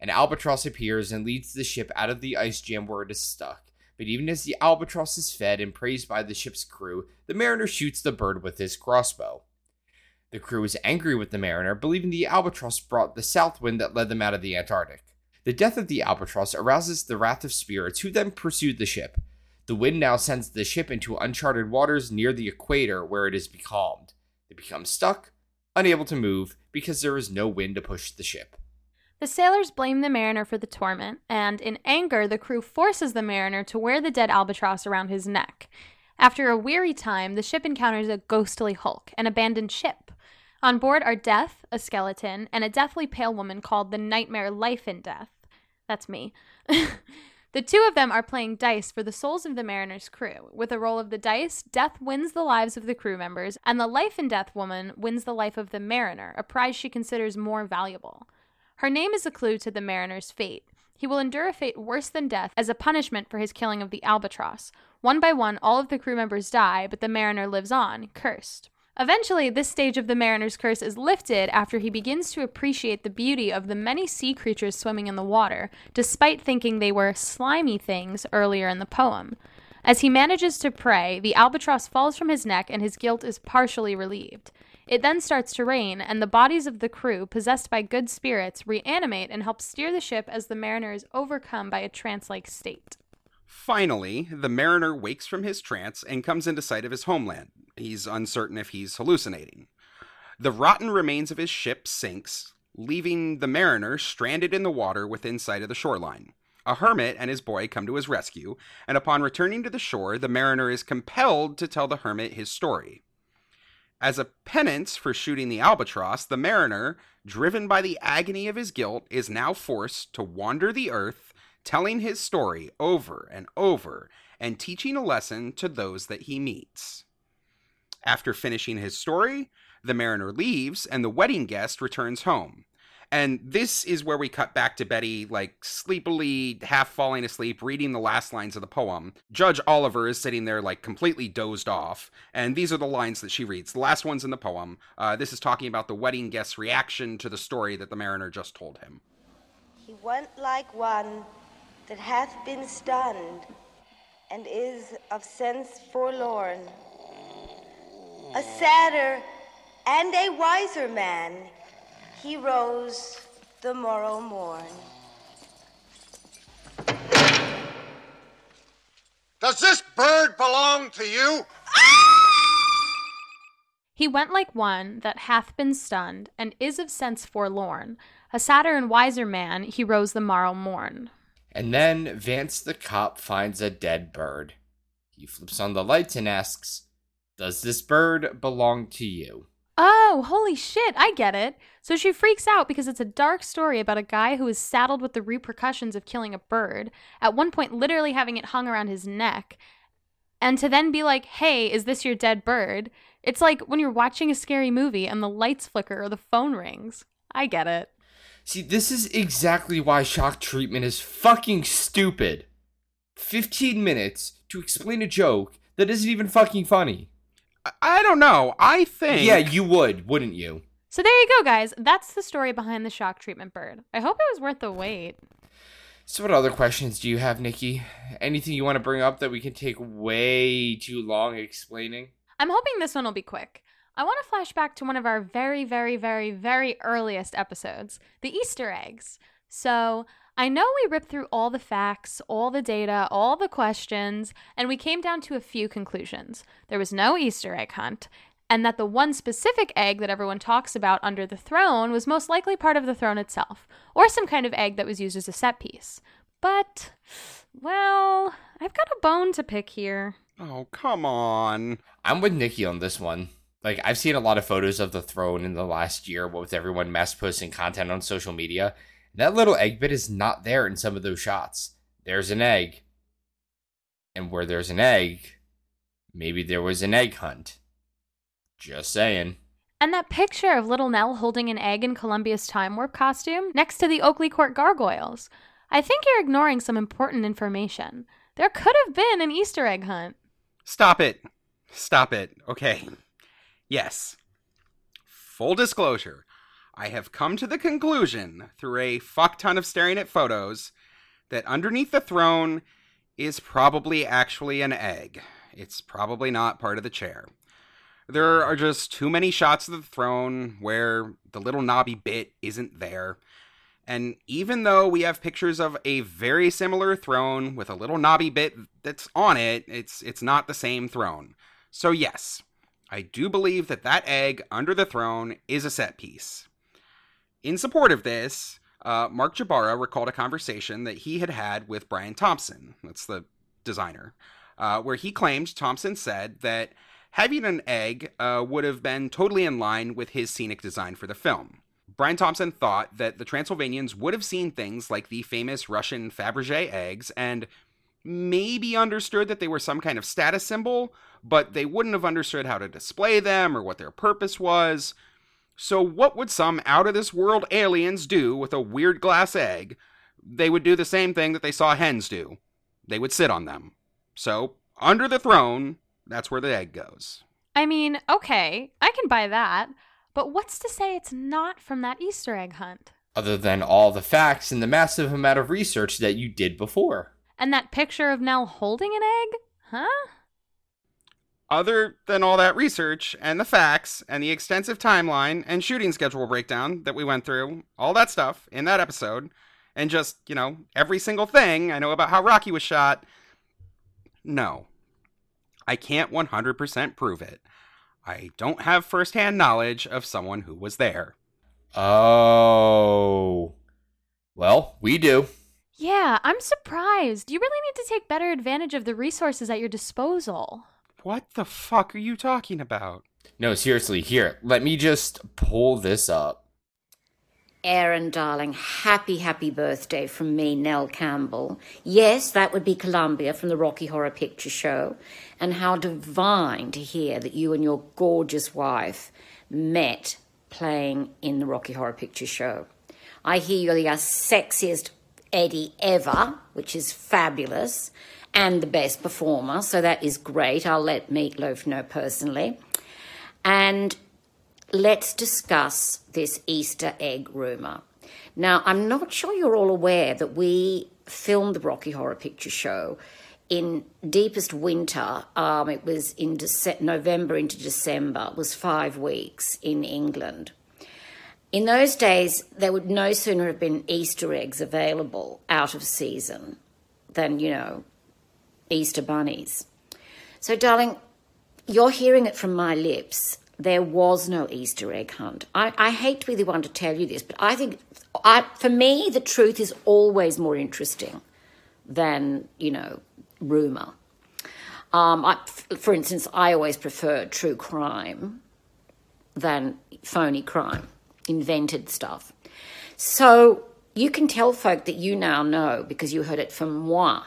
An albatross appears and leads the ship out of the ice jam where it is stuck. But even as the albatross is fed and praised by the ship's crew, the mariner shoots the bird with his crossbow. The crew is angry with the mariner, believing the albatross brought the south wind that led them out of the Antarctic. The death of the albatross arouses the wrath of spirits who then pursue the ship. The wind now sends the ship into uncharted waters near the equator where it is becalmed. They become stuck, unable to move, because there is no wind to push the ship. The sailors blame the mariner for the torment, and in anger, the crew forces the mariner to wear the dead albatross around his neck. After a weary time, the ship encounters a ghostly hulk, an abandoned ship. On board are Death, a skeleton, and a deathly pale woman called the Nightmare Life in Death. That's me. the two of them are playing dice for the souls of the mariner's crew. With a roll of the dice, Death wins the lives of the crew members, and the Life in Death woman wins the life of the mariner, a prize she considers more valuable. Her name is a clue to the mariner's fate. He will endure a fate worse than death as a punishment for his killing of the albatross. One by one, all of the crew members die, but the mariner lives on, cursed. Eventually, this stage of the mariner's curse is lifted after he begins to appreciate the beauty of the many sea creatures swimming in the water, despite thinking they were slimy things earlier in the poem. As he manages to pray, the albatross falls from his neck and his guilt is partially relieved. It then starts to rain, and the bodies of the crew, possessed by good spirits, reanimate and help steer the ship as the mariner is overcome by a trance like state. Finally, the mariner wakes from his trance and comes into sight of his homeland. He's uncertain if he's hallucinating. The rotten remains of his ship sinks, leaving the mariner stranded in the water within sight of the shoreline. A hermit and his boy come to his rescue, and upon returning to the shore, the mariner is compelled to tell the hermit his story. As a penance for shooting the albatross, the mariner, driven by the agony of his guilt, is now forced to wander the earth, telling his story over and over and teaching a lesson to those that he meets. After finishing his story, the mariner leaves and the wedding guest returns home. And this is where we cut back to Betty, like sleepily, half falling asleep, reading the last lines of the poem. Judge Oliver is sitting there, like completely dozed off. And these are the lines that she reads. The last ones in the poem. Uh, this is talking about the wedding guest's reaction to the story that the mariner just told him. He went like one that hath been stunned and is of sense forlorn. A sadder and a wiser man he rose the morrow morn. Does this bird belong to you? He went like one that hath been stunned, and is of sense forlorn. A sadder and wiser man, he rose the morrow morn. And then Vance the cop finds a dead bird. He flips on the lights and asks, Does this bird belong to you? Oh, holy shit, I get it. So she freaks out because it's a dark story about a guy who is saddled with the repercussions of killing a bird, at one point, literally having it hung around his neck. And to then be like, hey, is this your dead bird? It's like when you're watching a scary movie and the lights flicker or the phone rings. I get it. See, this is exactly why shock treatment is fucking stupid. 15 minutes to explain a joke that isn't even fucking funny. I- I don't know. I think. Yeah, you would, wouldn't you? So there you go, guys. That's the story behind the shock treatment bird. I hope it was worth the wait. So, what other questions do you have, Nikki? Anything you want to bring up that we can take way too long explaining? I'm hoping this one will be quick. I want to flash back to one of our very, very, very, very earliest episodes the Easter eggs. So, I know we ripped through all the facts, all the data, all the questions, and we came down to a few conclusions. There was no Easter egg hunt, and that the one specific egg that everyone talks about under the throne was most likely part of the throne itself, or some kind of egg that was used as a set piece. But, well, I've got a bone to pick here. Oh, come on. I'm with Nikki on this one. Like, I've seen a lot of photos of the throne in the last year with everyone mass posting content on social media. That little egg bit is not there in some of those shots. There's an egg. And where there's an egg, maybe there was an egg hunt. Just saying. And that picture of little Nell holding an egg in Columbia's time warp costume next to the Oakley Court gargoyles. I think you're ignoring some important information. There could have been an Easter egg hunt. Stop it. Stop it. Okay. Yes. Full disclosure. I have come to the conclusion through a fuck ton of staring at photos that underneath the throne is probably actually an egg. It's probably not part of the chair. There are just too many shots of the throne where the little knobby bit isn't there. And even though we have pictures of a very similar throne with a little knobby bit that's on it, it's it's not the same throne. So yes, I do believe that that egg under the throne is a set piece. In support of this, uh, Mark Jabara recalled a conversation that he had had with Brian Thompson, that's the designer, uh, where he claimed Thompson said that having an egg uh, would have been totally in line with his scenic design for the film. Brian Thompson thought that the Transylvanians would have seen things like the famous Russian Fabergé eggs and maybe understood that they were some kind of status symbol, but they wouldn't have understood how to display them or what their purpose was. So, what would some out of this world aliens do with a weird glass egg? They would do the same thing that they saw hens do they would sit on them. So, under the throne, that's where the egg goes. I mean, okay, I can buy that. But what's to say it's not from that Easter egg hunt? Other than all the facts and the massive amount of research that you did before. And that picture of Nell holding an egg? Huh? Other than all that research and the facts and the extensive timeline and shooting schedule breakdown that we went through, all that stuff in that episode, and just, you know, every single thing I know about how Rocky was shot, no. I can't 100% prove it. I don't have firsthand knowledge of someone who was there. Oh. Well, we do. Yeah, I'm surprised. You really need to take better advantage of the resources at your disposal. What the fuck are you talking about? No, seriously, here, let me just pull this up. Aaron, darling, happy, happy birthday from me, Nell Campbell. Yes, that would be Columbia from the Rocky Horror Picture Show. And how divine to hear that you and your gorgeous wife met playing in the Rocky Horror Picture Show. I hear you're the sexiest Eddie ever, which is fabulous, and the best performer, so that is great. I'll let Meatloaf know personally. And let's discuss this Easter egg rumour. Now, I'm not sure you're all aware that we filmed the Rocky Horror Picture Show in deepest winter. Um, it was in Dece- November into December. It was five weeks in England. In those days, there would no sooner have been Easter eggs available out of season than, you know, Easter bunnies. So, darling, you're hearing it from my lips. There was no Easter egg hunt. I, I hate to be the one to tell you this, but I think, I, for me, the truth is always more interesting than, you know, rumour. Um, I, for instance, I always prefer true crime than phony crime, invented stuff. So you can tell folk that you now know because you heard it from moi.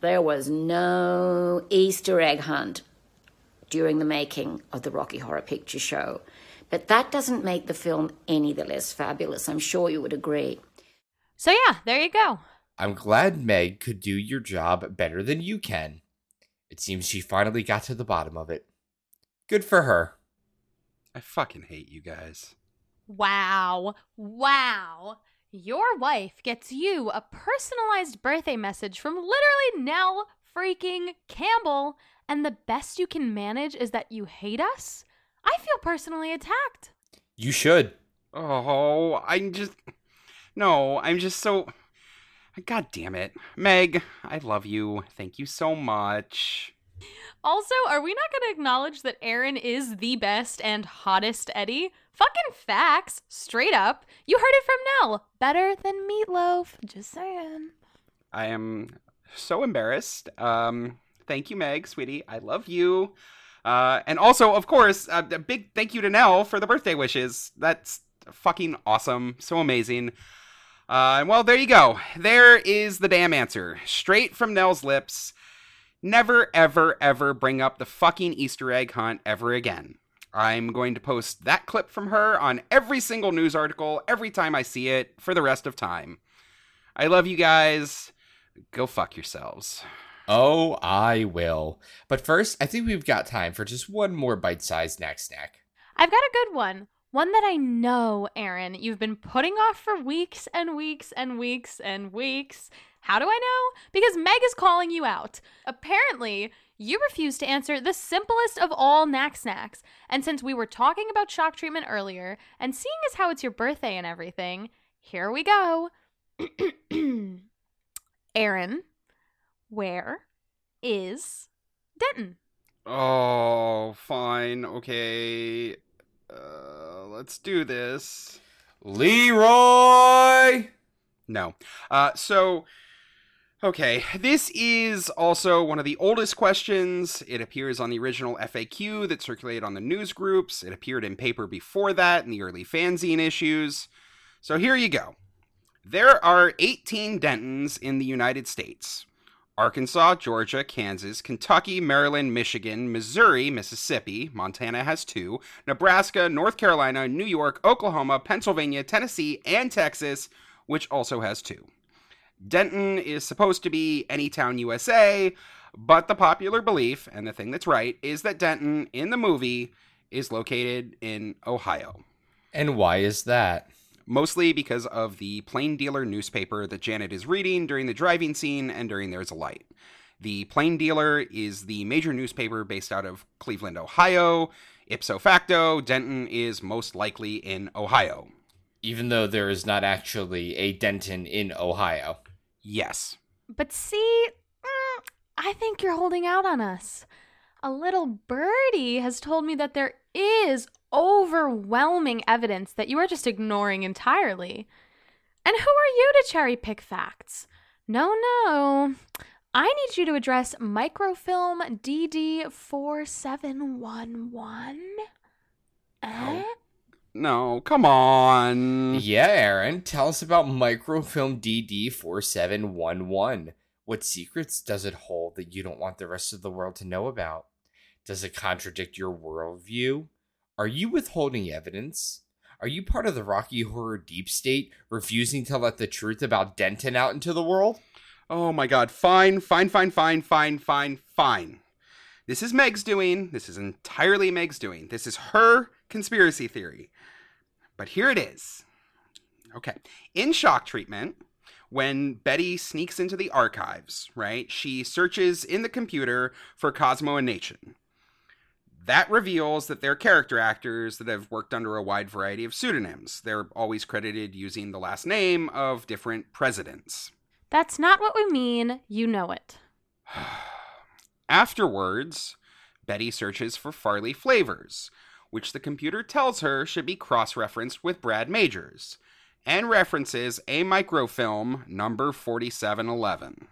There was no Easter egg hunt during the making of the Rocky Horror Picture Show. But that doesn't make the film any the less fabulous. I'm sure you would agree. So, yeah, there you go. I'm glad Meg could do your job better than you can. It seems she finally got to the bottom of it. Good for her. I fucking hate you guys. Wow. Wow. Your wife gets you a personalized birthday message from literally Nell freaking Campbell, and the best you can manage is that you hate us? I feel personally attacked. You should. Oh, I'm just. No, I'm just so. God damn it. Meg, I love you. Thank you so much. Also, are we not going to acknowledge that Aaron is the best and hottest Eddie? Fucking facts, straight up. You heard it from Nell. Better than meatloaf. Just saying. I am so embarrassed. Um, thank you, Meg, sweetie. I love you. Uh, and also, of course, uh, a big thank you to Nell for the birthday wishes. That's fucking awesome. So amazing. Uh, well, there you go. There is the damn answer. Straight from Nell's lips. Never, ever, ever bring up the fucking Easter egg hunt ever again. I'm going to post that clip from her on every single news article every time I see it for the rest of time. I love you guys. Go fuck yourselves. Oh, I will. But first, I think we've got time for just one more bite sized snack snack. I've got a good one. One that I know, Aaron, you've been putting off for weeks and weeks and weeks and weeks. How do I know? Because Meg is calling you out. Apparently, you refused to answer the simplest of all knack snacks. And since we were talking about shock treatment earlier, and seeing as how it's your birthday and everything, here we go. Aaron, where is Denton? Oh, fine. Okay. Uh, let's do this. Leroy! No. Uh, so, okay. This is also one of the oldest questions. It appears on the original FAQ that circulated on the news groups. It appeared in paper before that in the early fanzine issues. So here you go. There are 18 Dentons in the United States. Arkansas, Georgia, Kansas, Kentucky, Maryland, Michigan, Missouri, Mississippi, Montana has two, Nebraska, North Carolina, New York, Oklahoma, Pennsylvania, Tennessee, and Texas, which also has two. Denton is supposed to be any town USA, but the popular belief, and the thing that's right, is that Denton in the movie is located in Ohio. And why is that? mostly because of the Plain Dealer newspaper that Janet is reading during the driving scene and during There's a Light. The Plain Dealer is the major newspaper based out of Cleveland, Ohio. Ipso facto, Denton is most likely in Ohio. Even though there is not actually a Denton in Ohio. Yes. But see, mm, I think you're holding out on us. A little birdie has told me that there is overwhelming evidence that you are just ignoring entirely. And who are you to cherry pick facts? No, no. I need you to address microfilm DD4711. Eh? No, come on. Yeah, Aaron, tell us about microfilm DD4711. What secrets does it hold that you don't want the rest of the world to know about? Does it contradict your worldview? Are you withholding evidence? Are you part of the Rocky Horror deep state, refusing to let the truth about Denton out into the world? Oh my god, fine, fine, fine, fine, fine, fine, fine. This is Meg's doing. This is entirely Meg's doing. This is her conspiracy theory. But here it is. Okay. In shock treatment, when Betty sneaks into the archives, right, she searches in the computer for Cosmo and Nation that reveals that they're character actors that have worked under a wide variety of pseudonyms. They're always credited using the last name of different presidents. That's not what we mean. You know it. Afterwards, Betty searches for Farley flavors, which the computer tells her should be cross referenced with Brad Majors, and references a microfilm number 4711.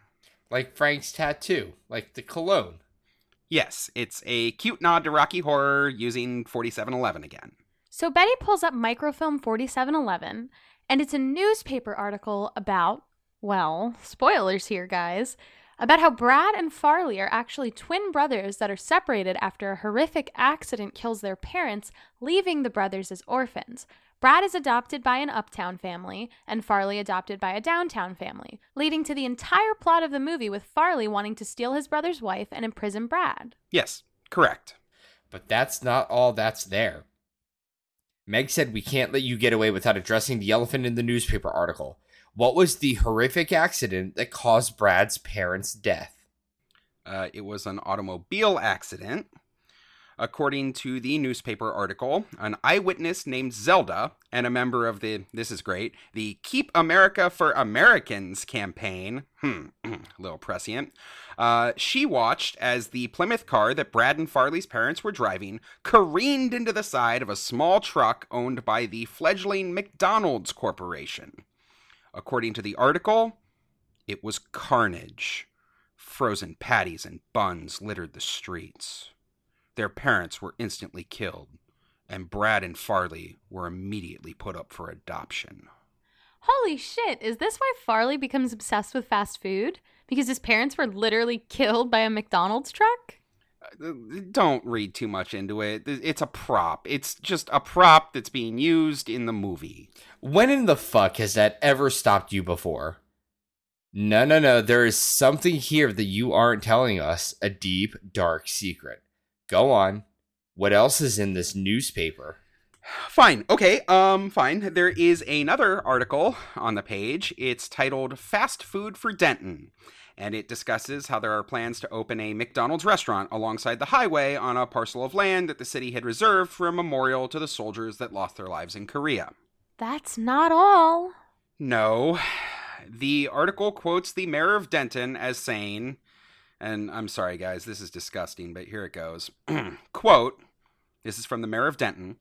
Like Frank's tattoo, like the cologne. Yes, it's a cute nod to Rocky Horror using 4711 again. So Betty pulls up microfilm 4711, and it's a newspaper article about, well, spoilers here, guys, about how Brad and Farley are actually twin brothers that are separated after a horrific accident kills their parents, leaving the brothers as orphans. Brad is adopted by an uptown family, and Farley adopted by a downtown family, leading to the entire plot of the movie with Farley wanting to steal his brother's wife and imprison Brad. Yes, correct. But that's not all that's there. Meg said we can't let you get away without addressing the elephant in the newspaper article. What was the horrific accident that caused Brad's parents' death? Uh, it was an automobile accident. According to the newspaper article, an eyewitness named Zelda and a member of the, this is great, the Keep America for Americans campaign, hmm, a little prescient, uh, she watched as the Plymouth car that Brad and Farley's parents were driving careened into the side of a small truck owned by the fledgling McDonald's Corporation. According to the article, it was carnage. Frozen patties and buns littered the streets. Their parents were instantly killed, and Brad and Farley were immediately put up for adoption. Holy shit, is this why Farley becomes obsessed with fast food? Because his parents were literally killed by a McDonald's truck? Uh, Don't read too much into it. It's a prop. It's just a prop that's being used in the movie. When in the fuck has that ever stopped you before? No, no, no. There is something here that you aren't telling us a deep, dark secret. Go on. What else is in this newspaper? Fine. Okay. Um fine. There is another article on the page. It's titled Fast Food for Denton. And it discusses how there are plans to open a McDonald's restaurant alongside the highway on a parcel of land that the city had reserved for a memorial to the soldiers that lost their lives in Korea. That's not all. No. The article quotes the mayor of Denton as saying, and I'm sorry, guys, this is disgusting, but here it goes. Quote, this is from the mayor of Denton.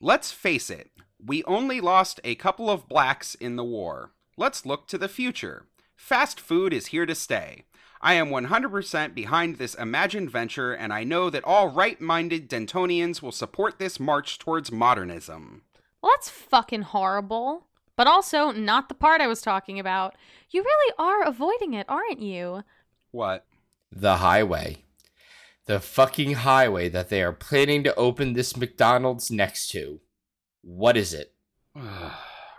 Let's face it, we only lost a couple of blacks in the war. Let's look to the future. Fast food is here to stay. I am 100% behind this imagined venture, and I know that all right minded Dentonians will support this march towards modernism. Well, that's fucking horrible. But also, not the part I was talking about. You really are avoiding it, aren't you? What? The highway. The fucking highway that they are planning to open this McDonald's next to. What is it?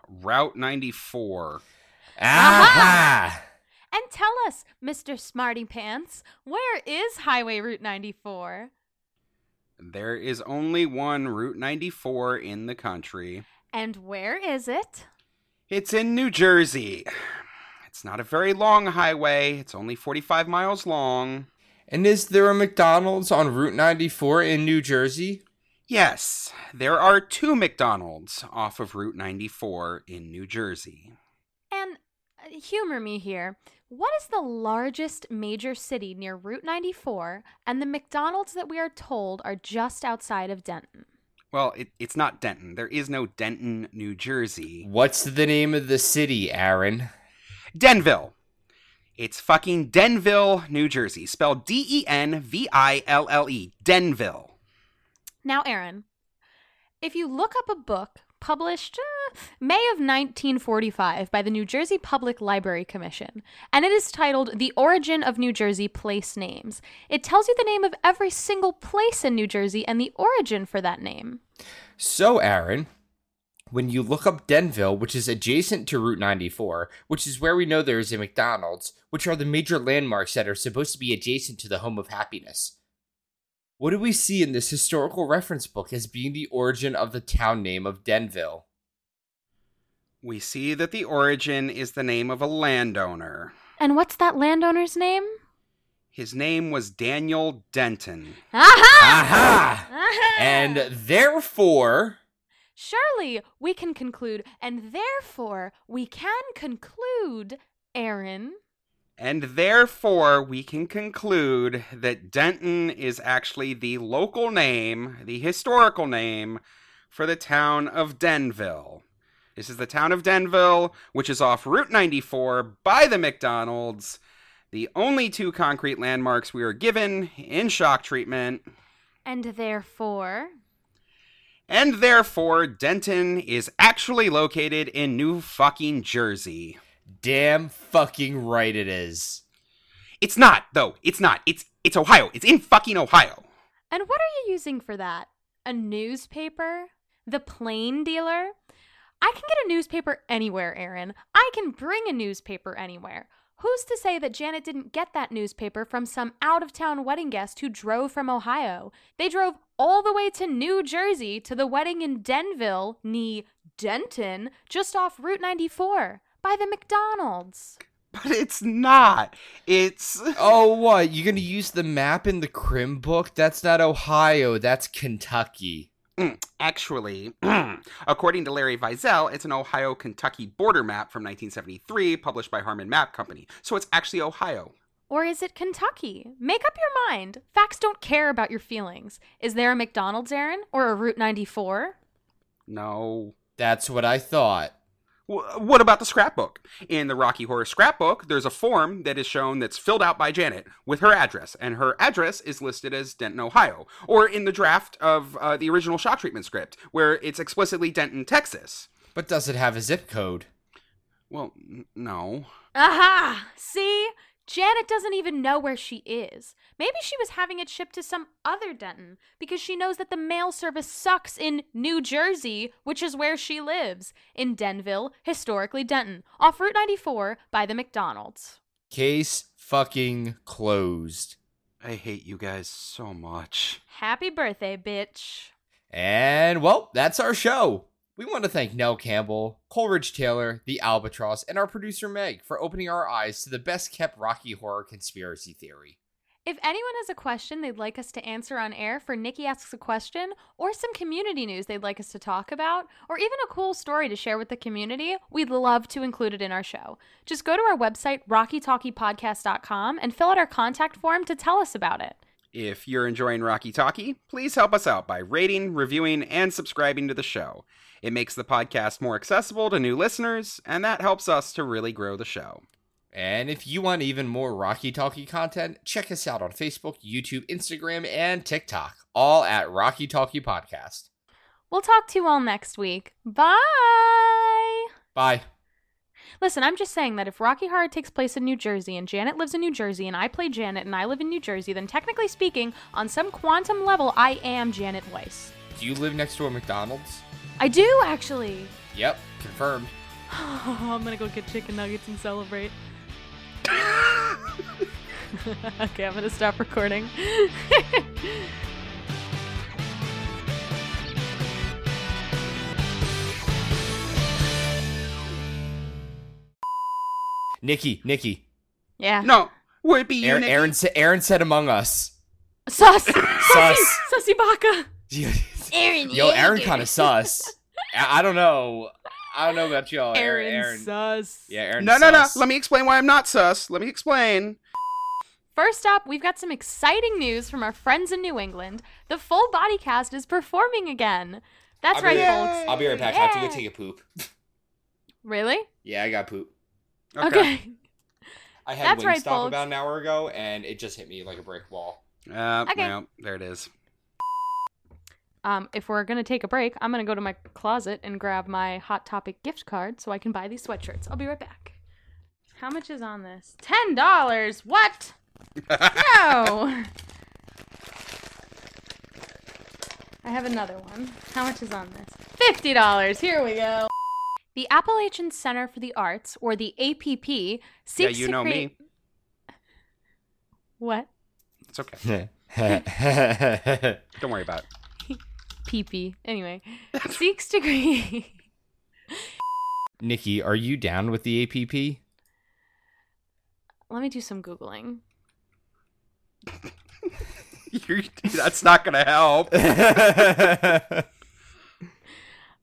Route 94. Aha! And tell us, Mr. Smarty Pants, where is Highway Route 94? There is only one Route 94 in the country. And where is it? It's in New Jersey. It's not a very long highway, it's only 45 miles long. And is there a McDonald's on Route 94 in New Jersey? Yes, there are two McDonald's off of Route 94 in New Jersey. And humor me here. What is the largest major city near Route 94 and the McDonald's that we are told are just outside of Denton? Well, it, it's not Denton. There is no Denton, New Jersey. What's the name of the city, Aaron? Denville. It's fucking Denville, New Jersey. Spelled D E N V I L L E. Denville. Now, Aaron, if you look up a book published uh, May of 1945 by the New Jersey Public Library Commission, and it is titled The Origin of New Jersey Place Names, it tells you the name of every single place in New Jersey and the origin for that name. So, Aaron, when you look up Denville, which is adjacent to Route 94, which is where we know there is a McDonald's, which are the major landmarks that are supposed to be adjacent to the home of happiness. What do we see in this historical reference book as being the origin of the town name of Denville? We see that the origin is the name of a landowner. And what's that landowner's name? His name was Daniel Denton. Aha! Aha! Aha! And therefore, Surely we can conclude, and therefore we can conclude, Aaron. And therefore, we can conclude that Denton is actually the local name, the historical name, for the town of Denville. This is the town of Denville, which is off Route 94 by the McDonald's. The only two concrete landmarks we are given in shock treatment. And therefore, And therefore, Denton is actually located in New fucking Jersey. Damn fucking right it is. It's not, though. It's not. It's it's Ohio. It's in fucking Ohio. and what are you using for that? A newspaper? The plain dealer? I can get a newspaper anywhere, Aaron. I can bring a newspaper anywhere. Who's to say that Janet didn't get that newspaper from some out of town wedding guest who drove from Ohio? They drove all the way to New Jersey to the wedding in Denville, nee Denton, just off Route 94 by the McDonald's. But it's not. It's Oh, what? You're gonna use the map in the Crim book? That's not Ohio. That's Kentucky. Mm, actually, according to Larry Viezel, it's an Ohio Kentucky border map from 1973 published by Harmon Map Company. So it's actually Ohio. Or is it Kentucky? Make up your mind. Facts don't care about your feelings. Is there a McDonald's, Aaron? Or a Route 94? No. That's what I thought. Wh- What about the scrapbook? In the Rocky Horror scrapbook, there's a form that is shown that's filled out by Janet with her address, and her address is listed as Denton, Ohio. Or in the draft of uh, the original shock treatment script, where it's explicitly Denton, Texas. But does it have a zip code? Well, n- no. Aha! See? Janet doesn't even know where she is. Maybe she was having it shipped to some other Denton because she knows that the mail service sucks in New Jersey, which is where she lives. In Denville, historically Denton, off Route 94 by the McDonald's. Case fucking closed. I hate you guys so much. Happy birthday, bitch. And well, that's our show. We want to thank Nell Campbell, Coleridge Taylor, the Albatross, and our producer Meg for opening our eyes to the best kept Rocky Horror conspiracy theory. If anyone has a question they'd like us to answer on air for Nikki Asks a Question, or some community news they'd like us to talk about, or even a cool story to share with the community, we'd love to include it in our show. Just go to our website, rockytalkypodcast.com, and fill out our contact form to tell us about it. If you're enjoying Rocky Talkie, please help us out by rating, reviewing, and subscribing to the show. It makes the podcast more accessible to new listeners, and that helps us to really grow the show. And if you want even more Rocky Talkie content, check us out on Facebook, YouTube, Instagram, and TikTok, all at Rocky Talkie Podcast. We'll talk to you all next week. Bye! Bye. Listen, I'm just saying that if Rocky Horror takes place in New Jersey and Janet lives in New Jersey and I play Janet and I live in New Jersey, then technically speaking, on some quantum level, I am Janet Weiss. Do you live next to a McDonald's? I do, actually. Yep, confirmed. I'm gonna go get chicken nuggets and celebrate. okay, I'm gonna stop recording. Nikki, Nikki. yeah. No, would it be you, Aaron, Nikki? Aaron, sa- Aaron said Among Us. Sus! Sus. Sussy, Sussy Baka! Aaron, Yo, Aaron kind of sus. I, I don't know. I don't know about y'all. Aaron, Aaron. sus. Yeah, Aaron. No, no, no. Let me explain why I'm not sus. Let me explain. First up, we've got some exciting news from our friends in New England. The full body cast is performing again. That's I'll right, right- folks. I'll be right back. I have to go take a poop. Really? Yeah, I got poop. Okay. I had That's right, folks. about an hour ago, and it just hit me like a brick wall. Uh, Okay. well, there it is. Um, if we're gonna take a break, I'm gonna go to my closet and grab my Hot Topic gift card so I can buy these sweatshirts. I'll be right back. How much is on this? Ten dollars. What? no. I have another one. How much is on this? Fifty dollars. Here we go. The Appalachian Center for the Arts, or the APP, seeks Yeah, seeks you to know create. me. What? It's okay. Don't worry about it. PP. Anyway, seeks to create. Nikki, are you down with the APP? Let me do some googling. You're, that's not going to help.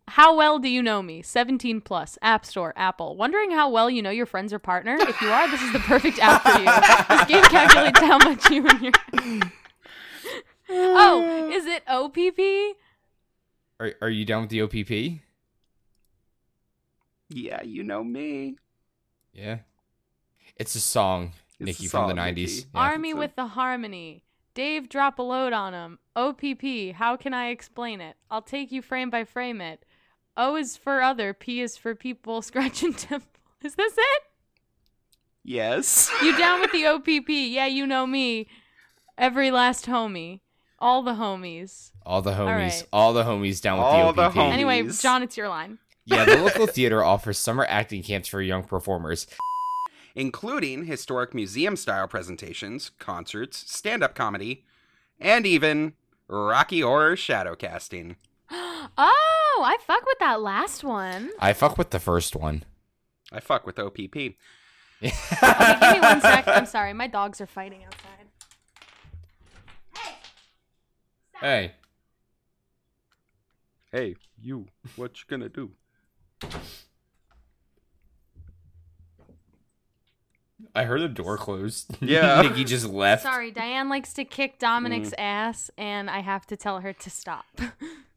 How well do you know me? 17 plus. App Store, Apple. Wondering how well you know your friends or partner? If you are, this is the perfect app for you. This game calculates how much you and your. oh, is it OPP? are, are you down with the OPP? Yeah, you know me. Yeah. It's a song, It's a Nikki, from the 90s. Nikki. Yeah. Army with the Harmony. Dave, drop a load on him. OPP. How can I explain it? I'll take you frame by frame it. O is for other. P is for people. Scratch and temple. Is this it? Yes. You down with the OPP? Yeah, you know me. Every last homie. All the homies. All the homies. right. All the homies down with All the the OPP. homies. Anyway, John, it's your line. yeah, the local theater offers summer acting camps for young performers. including historic museum style presentations, concerts, stand up comedy, and even Rocky Horror shadow casting. Oh, Oh, I fuck with that last one. I fuck with the first one. I fuck with OPP. Okay, give me one sec. I'm sorry, my dogs are fighting outside. Hey. Hey, Hey, you, what you gonna do? I heard the door closed. Yeah. Nikki just left. Sorry, Diane likes to kick Dominic's mm. ass, and I have to tell her to stop.